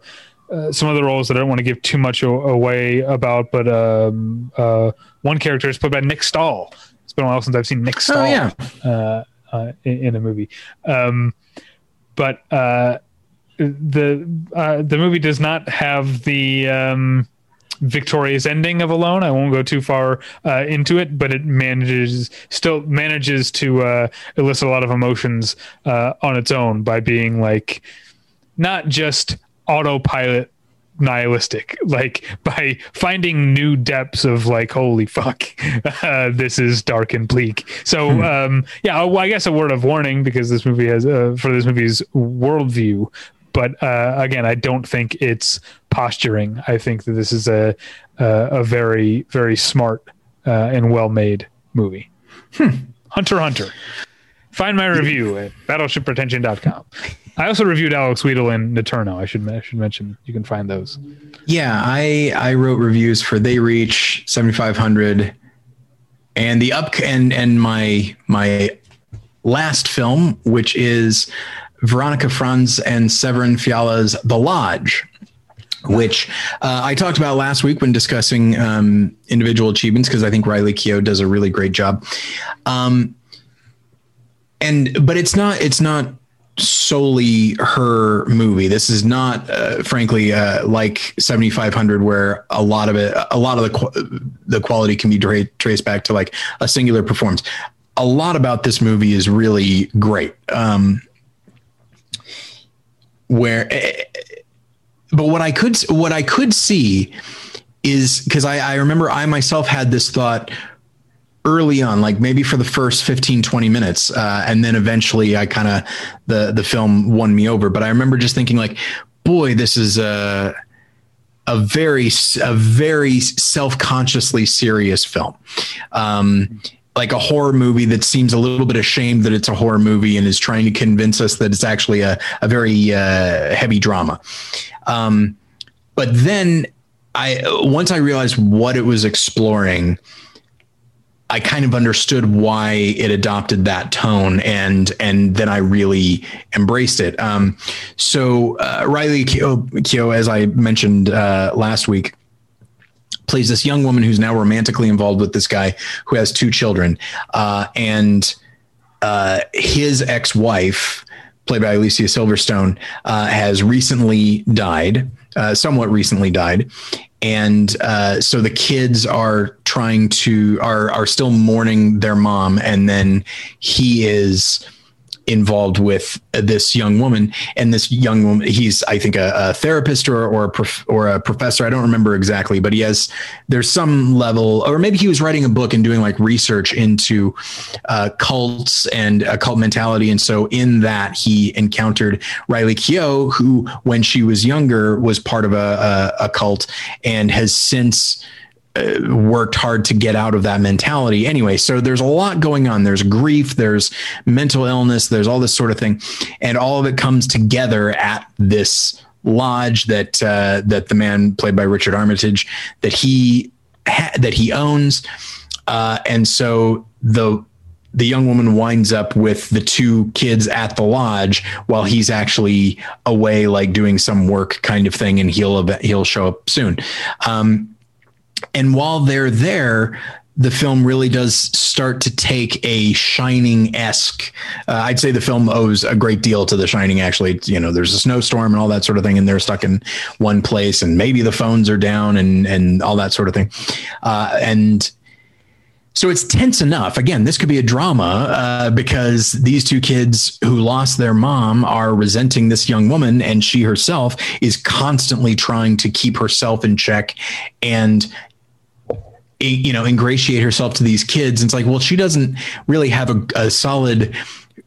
uh, some other roles that I don't want to give too much away about, but um, uh, one character is played by Nick Stahl. It's been a while since I've seen Nick oh, Stahl oh, yeah. in, in, a movie. Um, but the the movie does not have the um, victorious ending of Alone. I won't go too far uh, into it, but it manages still manages to uh, elicit a lot of emotions uh, on its own by being like not just autopilot nihilistic like by finding new depths of like holy fuck uh, this is dark and bleak so hmm. um yeah well, i guess a word of warning because this movie has uh, for this movie's worldview but uh, again, I don't think it's posturing. I think that this is a a, a very very smart uh, and well made movie. Hmm. Hunter Hunter. Find my review at battleshippretension.com. I also reviewed Alex Wheatle and Notturno. I should I should mention you can find those. Yeah, I I wrote reviews for They Reach 7500 and the up and and my my last film which is Veronika Franz and Severin Fiala's The Lodge, which uh, I talked about last week when discussing um, individual achievements because I think Riley Keough does a really great job. Um, and but it's not it's not solely her movie. This is not, uh, frankly, uh, like 7500, where a lot of it, a lot of the the quality can be tra- traced back to like a singular performance. A lot about this movie is really great. Um, where eh, but what I could what I could see is because I, I remember I myself had this thought early on like maybe for the first 15 20 minutes uh, and then eventually i kind of the the film won me over. But i remember just thinking like boy this is a a very a very self-consciously serious film. Um, like a horror movie that seems a little bit ashamed that it's a horror movie and is trying to convince us that it's actually a, a very uh, heavy drama. Um, but then I once I realized what it was exploring, I kind of understood why it adopted that tone, and and then I really embraced it. Um, so uh, Riley Keough, as I mentioned uh, last week, plays this young woman who's now romantically involved with this guy who has two children, uh, and uh, his ex-wife, played by Alicia Silverstone, uh, has recently died, uh, somewhat recently died, and uh, so the kids are trying to are are still mourning their mom, and then he is involved with this young woman. And this young woman he's i think a, a therapist or or a, prof, or a professor. I don't remember exactly but he has there's some level or maybe he was writing a book and doing like research into uh, cults and uh, cult mentality. And so in that he encountered riley keough who when she was younger was part of a, a, a cult and has since worked hard to get out of that mentality. Anyway so there's a lot going on. There's grief there's mental illness there's all this sort of thing. And all of it comes together at this lodge that uh, that the man played by Richard Armitage that he ha- that he owns. Uh, and so the the young woman winds up with the two kids at the lodge while he's actually away like doing some work kind of thing and he'll he'll show up soon. Um, and while they're there, the film really does start to take a shining esque. Uh, I'd say the film owes a great deal to the shining. Actually, you know, there's a snowstorm and all that sort of thing, and they're stuck in one place, and maybe the phones are down and and all that sort of thing. Uh, and so it's tense enough. Again, this could be a drama uh, because these two kids who lost their mom are resenting this young woman, and she herself is constantly trying to keep herself in check and you know ingratiate herself to these kids and it's like well she doesn't really have a, a solid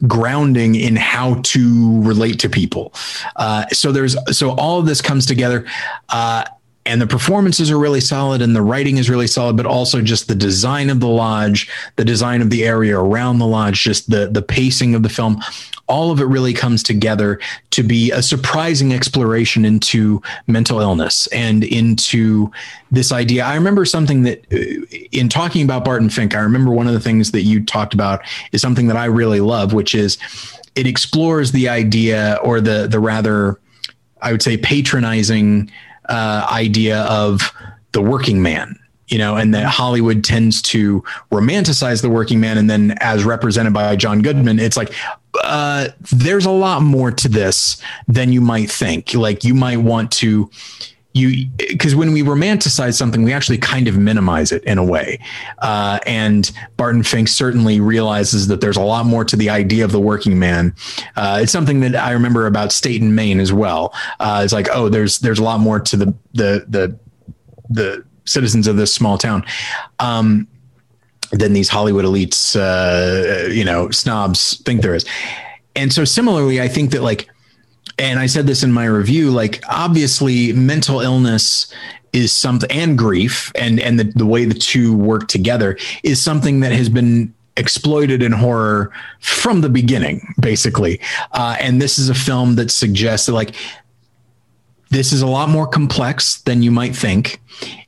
grounding in how to relate to people. Uh, so there's so all of this comes together. Uh, and the performances are really solid and the writing is really solid but also just the design of the lodge the design of the area around the lodge just the the pacing of the film all of it really comes together to be a surprising exploration into mental illness and into this idea. I remember something that, uh, in talking about Barton Fink, I remember one of the things that you talked about is something that I really love, which is it explores the idea or the the rather, I would say, patronizing uh, idea of the working man you know, and that Hollywood tends to romanticize the working man. And then, as represented by John Goodman, it's like, uh, there's a lot more to this than you might think. Like, you might want to, you, because when we romanticize something, we actually kind of minimize it in a way. Uh, and Barton Fink certainly realizes that there's a lot more to the idea of the working man. Uh, it's something that I remember about State and Main as well. Uh, it's like, oh, there's there's a lot more to the the the the citizens of this small town um, than these Hollywood elites, uh, you know, snobs think there is. And so similarly, I think that like, and I said this in my review, like obviously mental illness is something and grief and and the, the way the two work together is something that has been exploited in horror from the beginning basically uh, and this is a film that suggests that like this is a lot more complex than you might think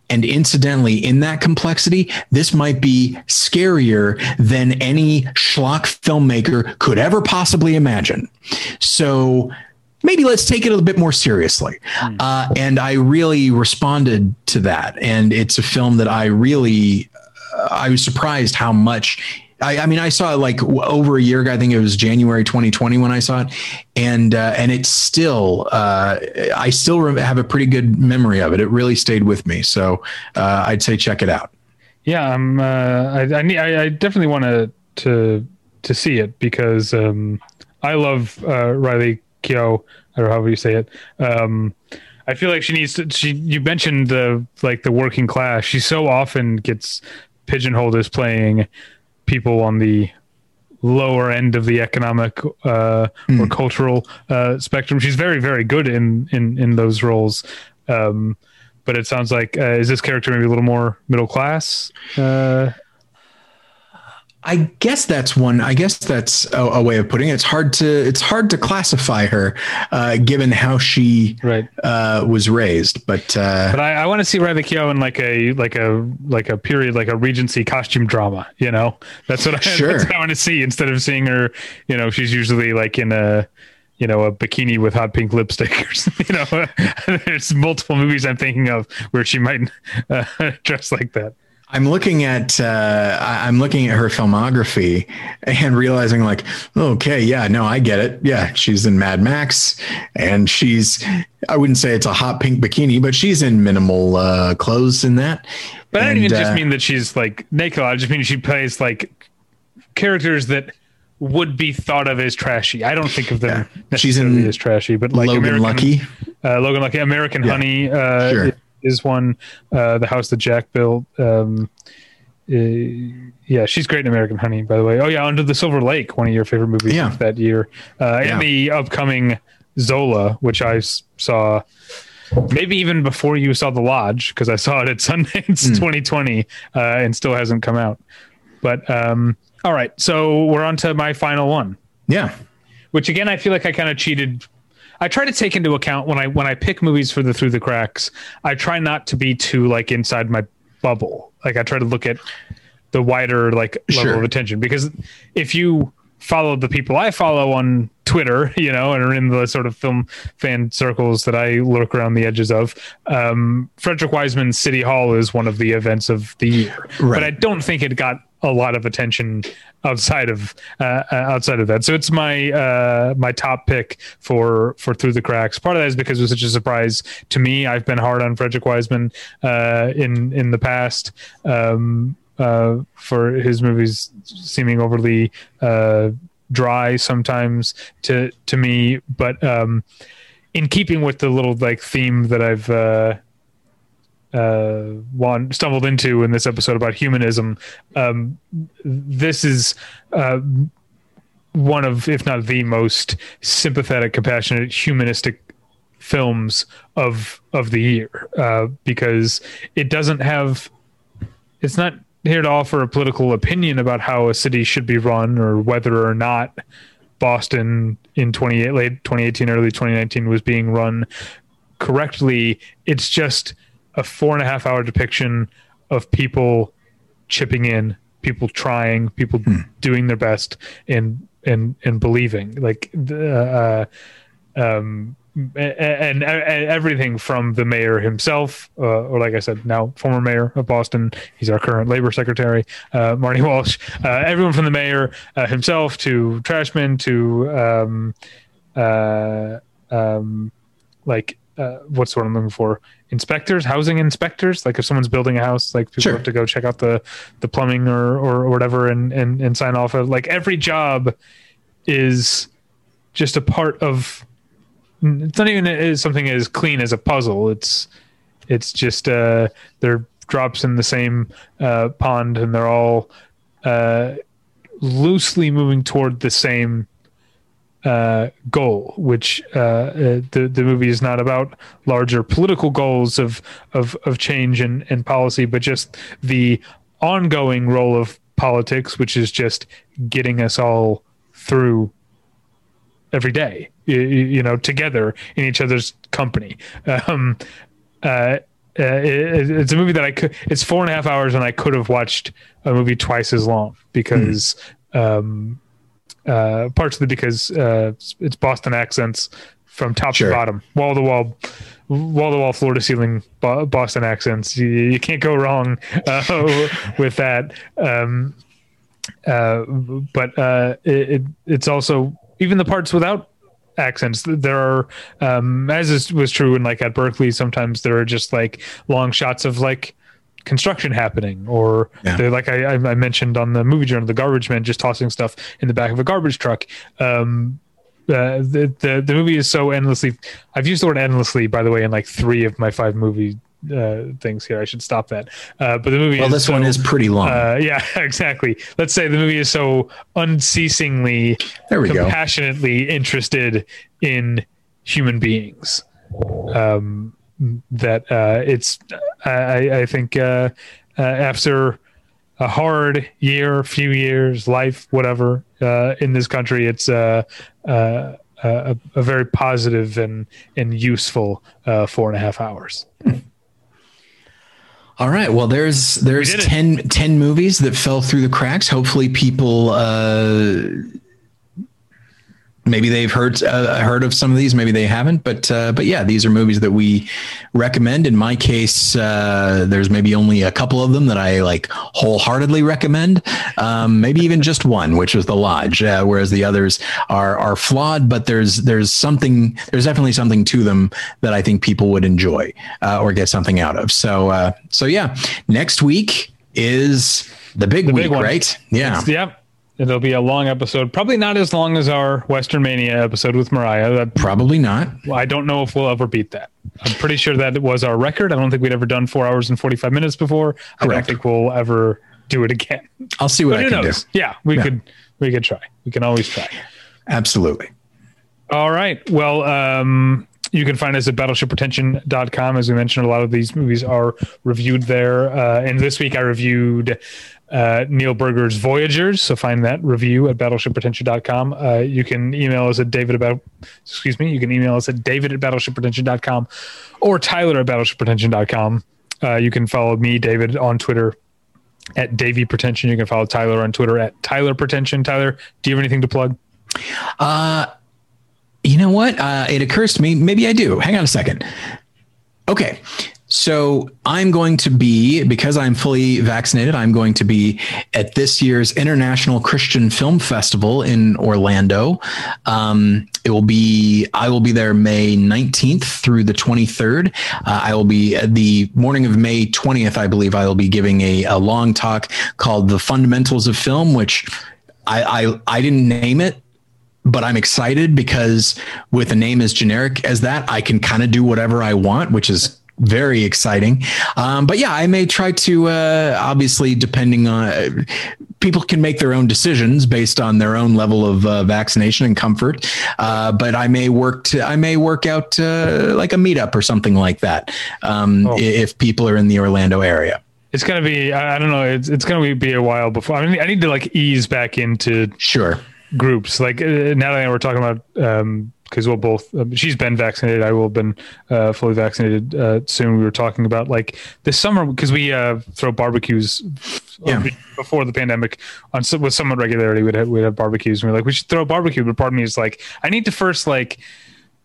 and incidentally, in that complexity, this might be scarier than any schlock filmmaker could ever possibly imagine. So maybe let's take it a little bit more seriously. Mm. Uh, and I really responded to that. And it's a film that I really, uh, I was surprised how much I, I, mean, I saw it like over a year ago. I think it was January 2020 when I saw it, and uh, and it's still, uh, I still have a pretty good memory of it. It really stayed with me. So uh, I'd say check it out. Yeah, I'm. Uh, I, I, need, I, I definitely want to to to see it because um, I love uh, Riley Keough, or however you say it. Um, I feel like she needs to. She you mentioned the like the working class. She so often gets pigeonholed as playing people on the lower end of the economic uh, mm. or hmm. cultural uh, spectrum. She's very, very good in in in those roles. Um, but it sounds like uh, is this character maybe a little more middle class? Uh, I guess that's one. I guess that's a, a, way of putting it. It's hard to it's hard to classify her, uh, given how she right. uh, was raised. But uh, but I, I want to see Riley Keough in like a like a like a period like a Regency costume drama. You know, that's what I, sure. that's what I want to see instead of seeing her. You know, she's usually like in a you know, a bikini with hot pink lipstick or something. You know, there's multiple movies I'm thinking of where she might uh, dress like that. I'm looking at uh, I'm looking at her filmography and realizing like, okay, yeah, no, I get it. Yeah, she's in Mad Max, and she's I wouldn't say it's a hot pink bikini, but she's in minimal uh, clothes in that. But and, I don't even uh, just mean that she's like naked. I just mean she plays like characters that would be thought of as trashy. I don't think of them yeah. necessarily she's in as trashy, but like Logan American, Lucky, uh, Logan Lucky, American yeah. Honey. Uh, sure is one. Uh, the house that Jack built. Um, uh, yeah, she's great in American Honey, by the way. Oh yeah, Under the Silver Lake, one of your favorite movies yeah. that year, uh, yeah. and the upcoming Zola, which I saw maybe even before you saw The Lodge, because I saw it at Sundance mm. 2020 uh, and still hasn't come out. But um, all right, so we're on to my final one. Yeah. Which again, I feel like I kind of cheated I try to take into account when I when I pick movies for the through the cracks. I try not to be too like inside my bubble. Like I try to look at the wider like level sure. of attention because if you follow the people I follow on Twitter, you know, and are in the sort of film fan circles that I lurk around the edges of. Um, Frederick Wiseman's City Hall is one of the events of the year, right. but I don't think it got a lot of attention outside of uh, uh, outside of that. So it's my uh, my top pick for for Through the Cracks. Part of that is because it was such a surprise to me. I've been hard on Frederick Wiseman uh, in in the past. Um, uh, for his movies seeming overly uh, dry sometimes to to me, but um, in keeping with the little like theme that I've uh, one stumbled into in this episode about humanism, um, this is uh, one of, if not the most sympathetic, compassionate, humanistic films of of the year uh, because it doesn't have. It's not here to offer a political opinion about how a city should be run or whether or not Boston in 28 late 2018 early 2019 was being run correctly it's just a four and a half hour depiction of people chipping in people trying people hmm. doing their best and and and believing like uh, um and, and, everything from the mayor himself, uh, or like I said, now former mayor of Boston. He's our current labor secretary, uh, Marty Walsh. Uh, everyone from the mayor uh, himself to trashmen to um, uh, um, like uh, what's what I'm looking for? Inspectors, housing inspectors. Like if someone's building a house, like people sure. have to go check out the the plumbing or or, whatever and and and sign off. Of, like every job is just a part of it's not even something as clean as a puzzle. It's it's just uh, they're drops in the same uh, pond, and they're all uh, loosely moving toward the same uh, goal. Which uh, uh, the the movie is not about larger political goals of of of change and, and policy, but just the ongoing role of politics, which is just getting us all through every day you, you know together in each other's company um, uh, uh, it, it's a movie that I could. It's four and a half hours, and I could have watched a movie twice as long because, mm. um, uh, partially because uh, it's Boston accents from top sure. to bottom, wall to wall, wall to wall, floor to ceiling Boston accents. You, you can't go wrong uh, with that. Um, uh, but uh, it, it, it's also even the parts without accents there are um as is, was true in like at berkeley sometimes there are just like long shots of like construction happening or yeah. like I, I mentioned on the movie journal the garbage man just tossing stuff in the back of a garbage truck um uh, the, the the movie is so endlessly i've used the word endlessly by the way in like three of my five movie uh, things here. I should stop that. Uh, but the movie. Well, this so, one is pretty long. Uh, yeah, exactly. Let's say the movie is so unceasingly, there we compassionately go. interested in human beings um, that uh, it's. I, I think uh, uh, after a hard year, few years, life, whatever in this country, it's. Uh, a, a, very positive and and useful uh, four and a half hours. All right. Well, there's there's 10, 10, movies that fell through the cracks. Hopefully, people uh, maybe they've heard uh, heard of some of these, maybe they haven't, but uh, but yeah, these are movies that we recommend. In my case, uh, there's maybe only a couple of them that I like wholeheartedly recommend. Um, maybe even just one, which was The Lodge, uh, whereas the others are are flawed. But there's there's something there's definitely something to them that I think people would enjoy uh, or get something out of. So uh, so yeah, next week is the big the week, big right? Yeah. Yep. It'll be a long episode, probably not as long as our Western Mania episode with Mariah. That, probably not. I don't know if we'll ever beat that. I'm pretty sure that was our record. I don't think we'd ever done four hours and 45 minutes before. Correct. I don't think we'll ever do it again. I'll see what but I can knows? do. Yeah, we yeah. could we could try. We can always try. Absolutely. All right. Well, um, you can find us at battleshippretension.com. As we mentioned, a lot of these movies are reviewed there. Uh, and this week I reviewed uh, Neil Burger's Voyagers. So find that review at battleshippretension.com. Uh, you can email us at David about, excuse me, you can email us at David at battleshippretension.com or Tyler at battleshippretension.com. Uh, you can follow me, David, on Twitter at Davy Pretension. You can follow Tyler on Twitter at Tyler Pretension. Tyler, do you have anything to plug? Uh, you know what? Uh, it occurs to me, maybe I do. Hang on a second. Okay. So I'm going to be, because I'm fully vaccinated, I'm going to be at this year's International Christian Film Festival in Orlando. Um, it will be, I will be there May 19th through the 23rd. Uh, I will be at the morning of May 20th, I believe I will be giving a, a long talk called The Fundamentals of Film, which I, I, I didn't name it but I'm excited because with a name as generic as that, I can kind of do whatever I want, which is very exciting. Um, but yeah, I may try to, uh, obviously, depending on uh, people can make their own decisions based on their own level of uh, vaccination and comfort. Uh, but I may work to, I may work out uh, like a meetup or something like that um, oh. if people are in the Orlando area. It's gonna be, I don't know, it's, it's gonna be a while before. I mean, I need to like ease back into sure groups. Like uh, and I were talking about um, because we'll both uh, she's been vaccinated i will have been uh, fully vaccinated uh, soon we were talking about like this summer because we uh, throw barbecues yeah. before the pandemic on with somewhat regularity we'd have, we'd have barbecues and we are like we should throw a barbecue but part of me is like i need to first like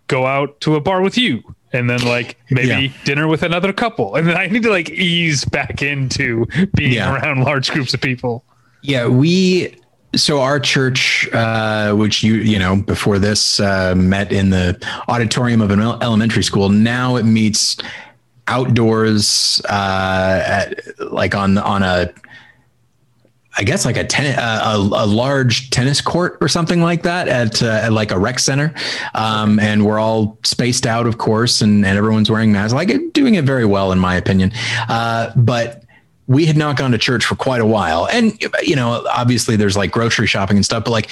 go out to a bar with you and then like maybe yeah. dinner with another couple and then i need to like ease back into being yeah. around large groups of people yeah we so our church, uh, which you you know before this uh, met in the auditorium of an elementary school, now it meets outdoors, uh, at, like on on a, I guess like a ten a, a, large tennis court or something like that at, uh, at like a rec center, um, and we're all spaced out, of course, and and everyone's wearing masks, like doing it very well in my opinion, uh, but we had not gone to church for quite a while. And, you know, obviously there's like grocery shopping and stuff, but like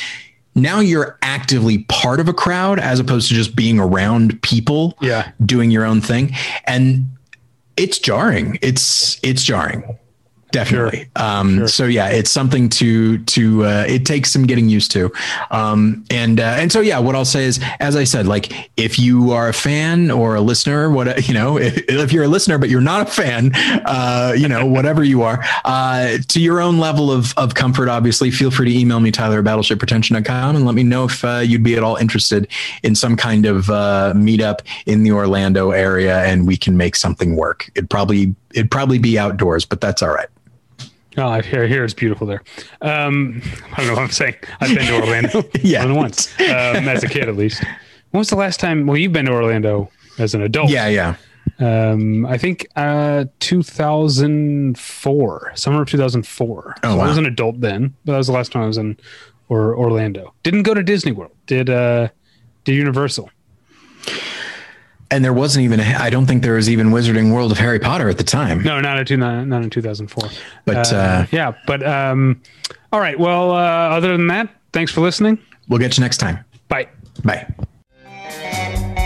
now you're actively part of a crowd as opposed to just being around people yeah. doing your own thing. And it's jarring. It's, it's jarring definitely. Sure. Um, sure. So yeah, it's something to to uh, it takes some getting used to, um, and uh, and so yeah, what I'll say is, as I said, like if you are a fan or a listener, what you know, if, if you're a listener but you're not a fan, uh, you know, whatever you are, uh, to your own level of of comfort, obviously, feel free to email me Tyler at battleshippretension.com and let me know if uh, you'd be at all interested in some kind of uh, meetup in the Orlando area, and we can make something work. It'd probably it'd probably be outdoors, but that's all right. Oh, I hear, here it's beautiful there. Um, I don't know what I'm saying. I've been to Orlando yeah. more than once, um, as a kid at least. When was the last time? Well, you've been to Orlando as an adult. Yeah, yeah. Um, I think uh, 2004, summer of 2004. Oh, so wow. I was an adult then, but that was the last time I was in or Orlando. Didn't go to Disney World. Did uh, did Universal and there wasn't even I don't think there was even Wizarding World of Harry Potter at the time. No, not in two, not, not in 2004. But uh, uh, yeah, but um, all right. Well, uh, other than that, thanks for listening. We'll get you next time. Bye. Bye.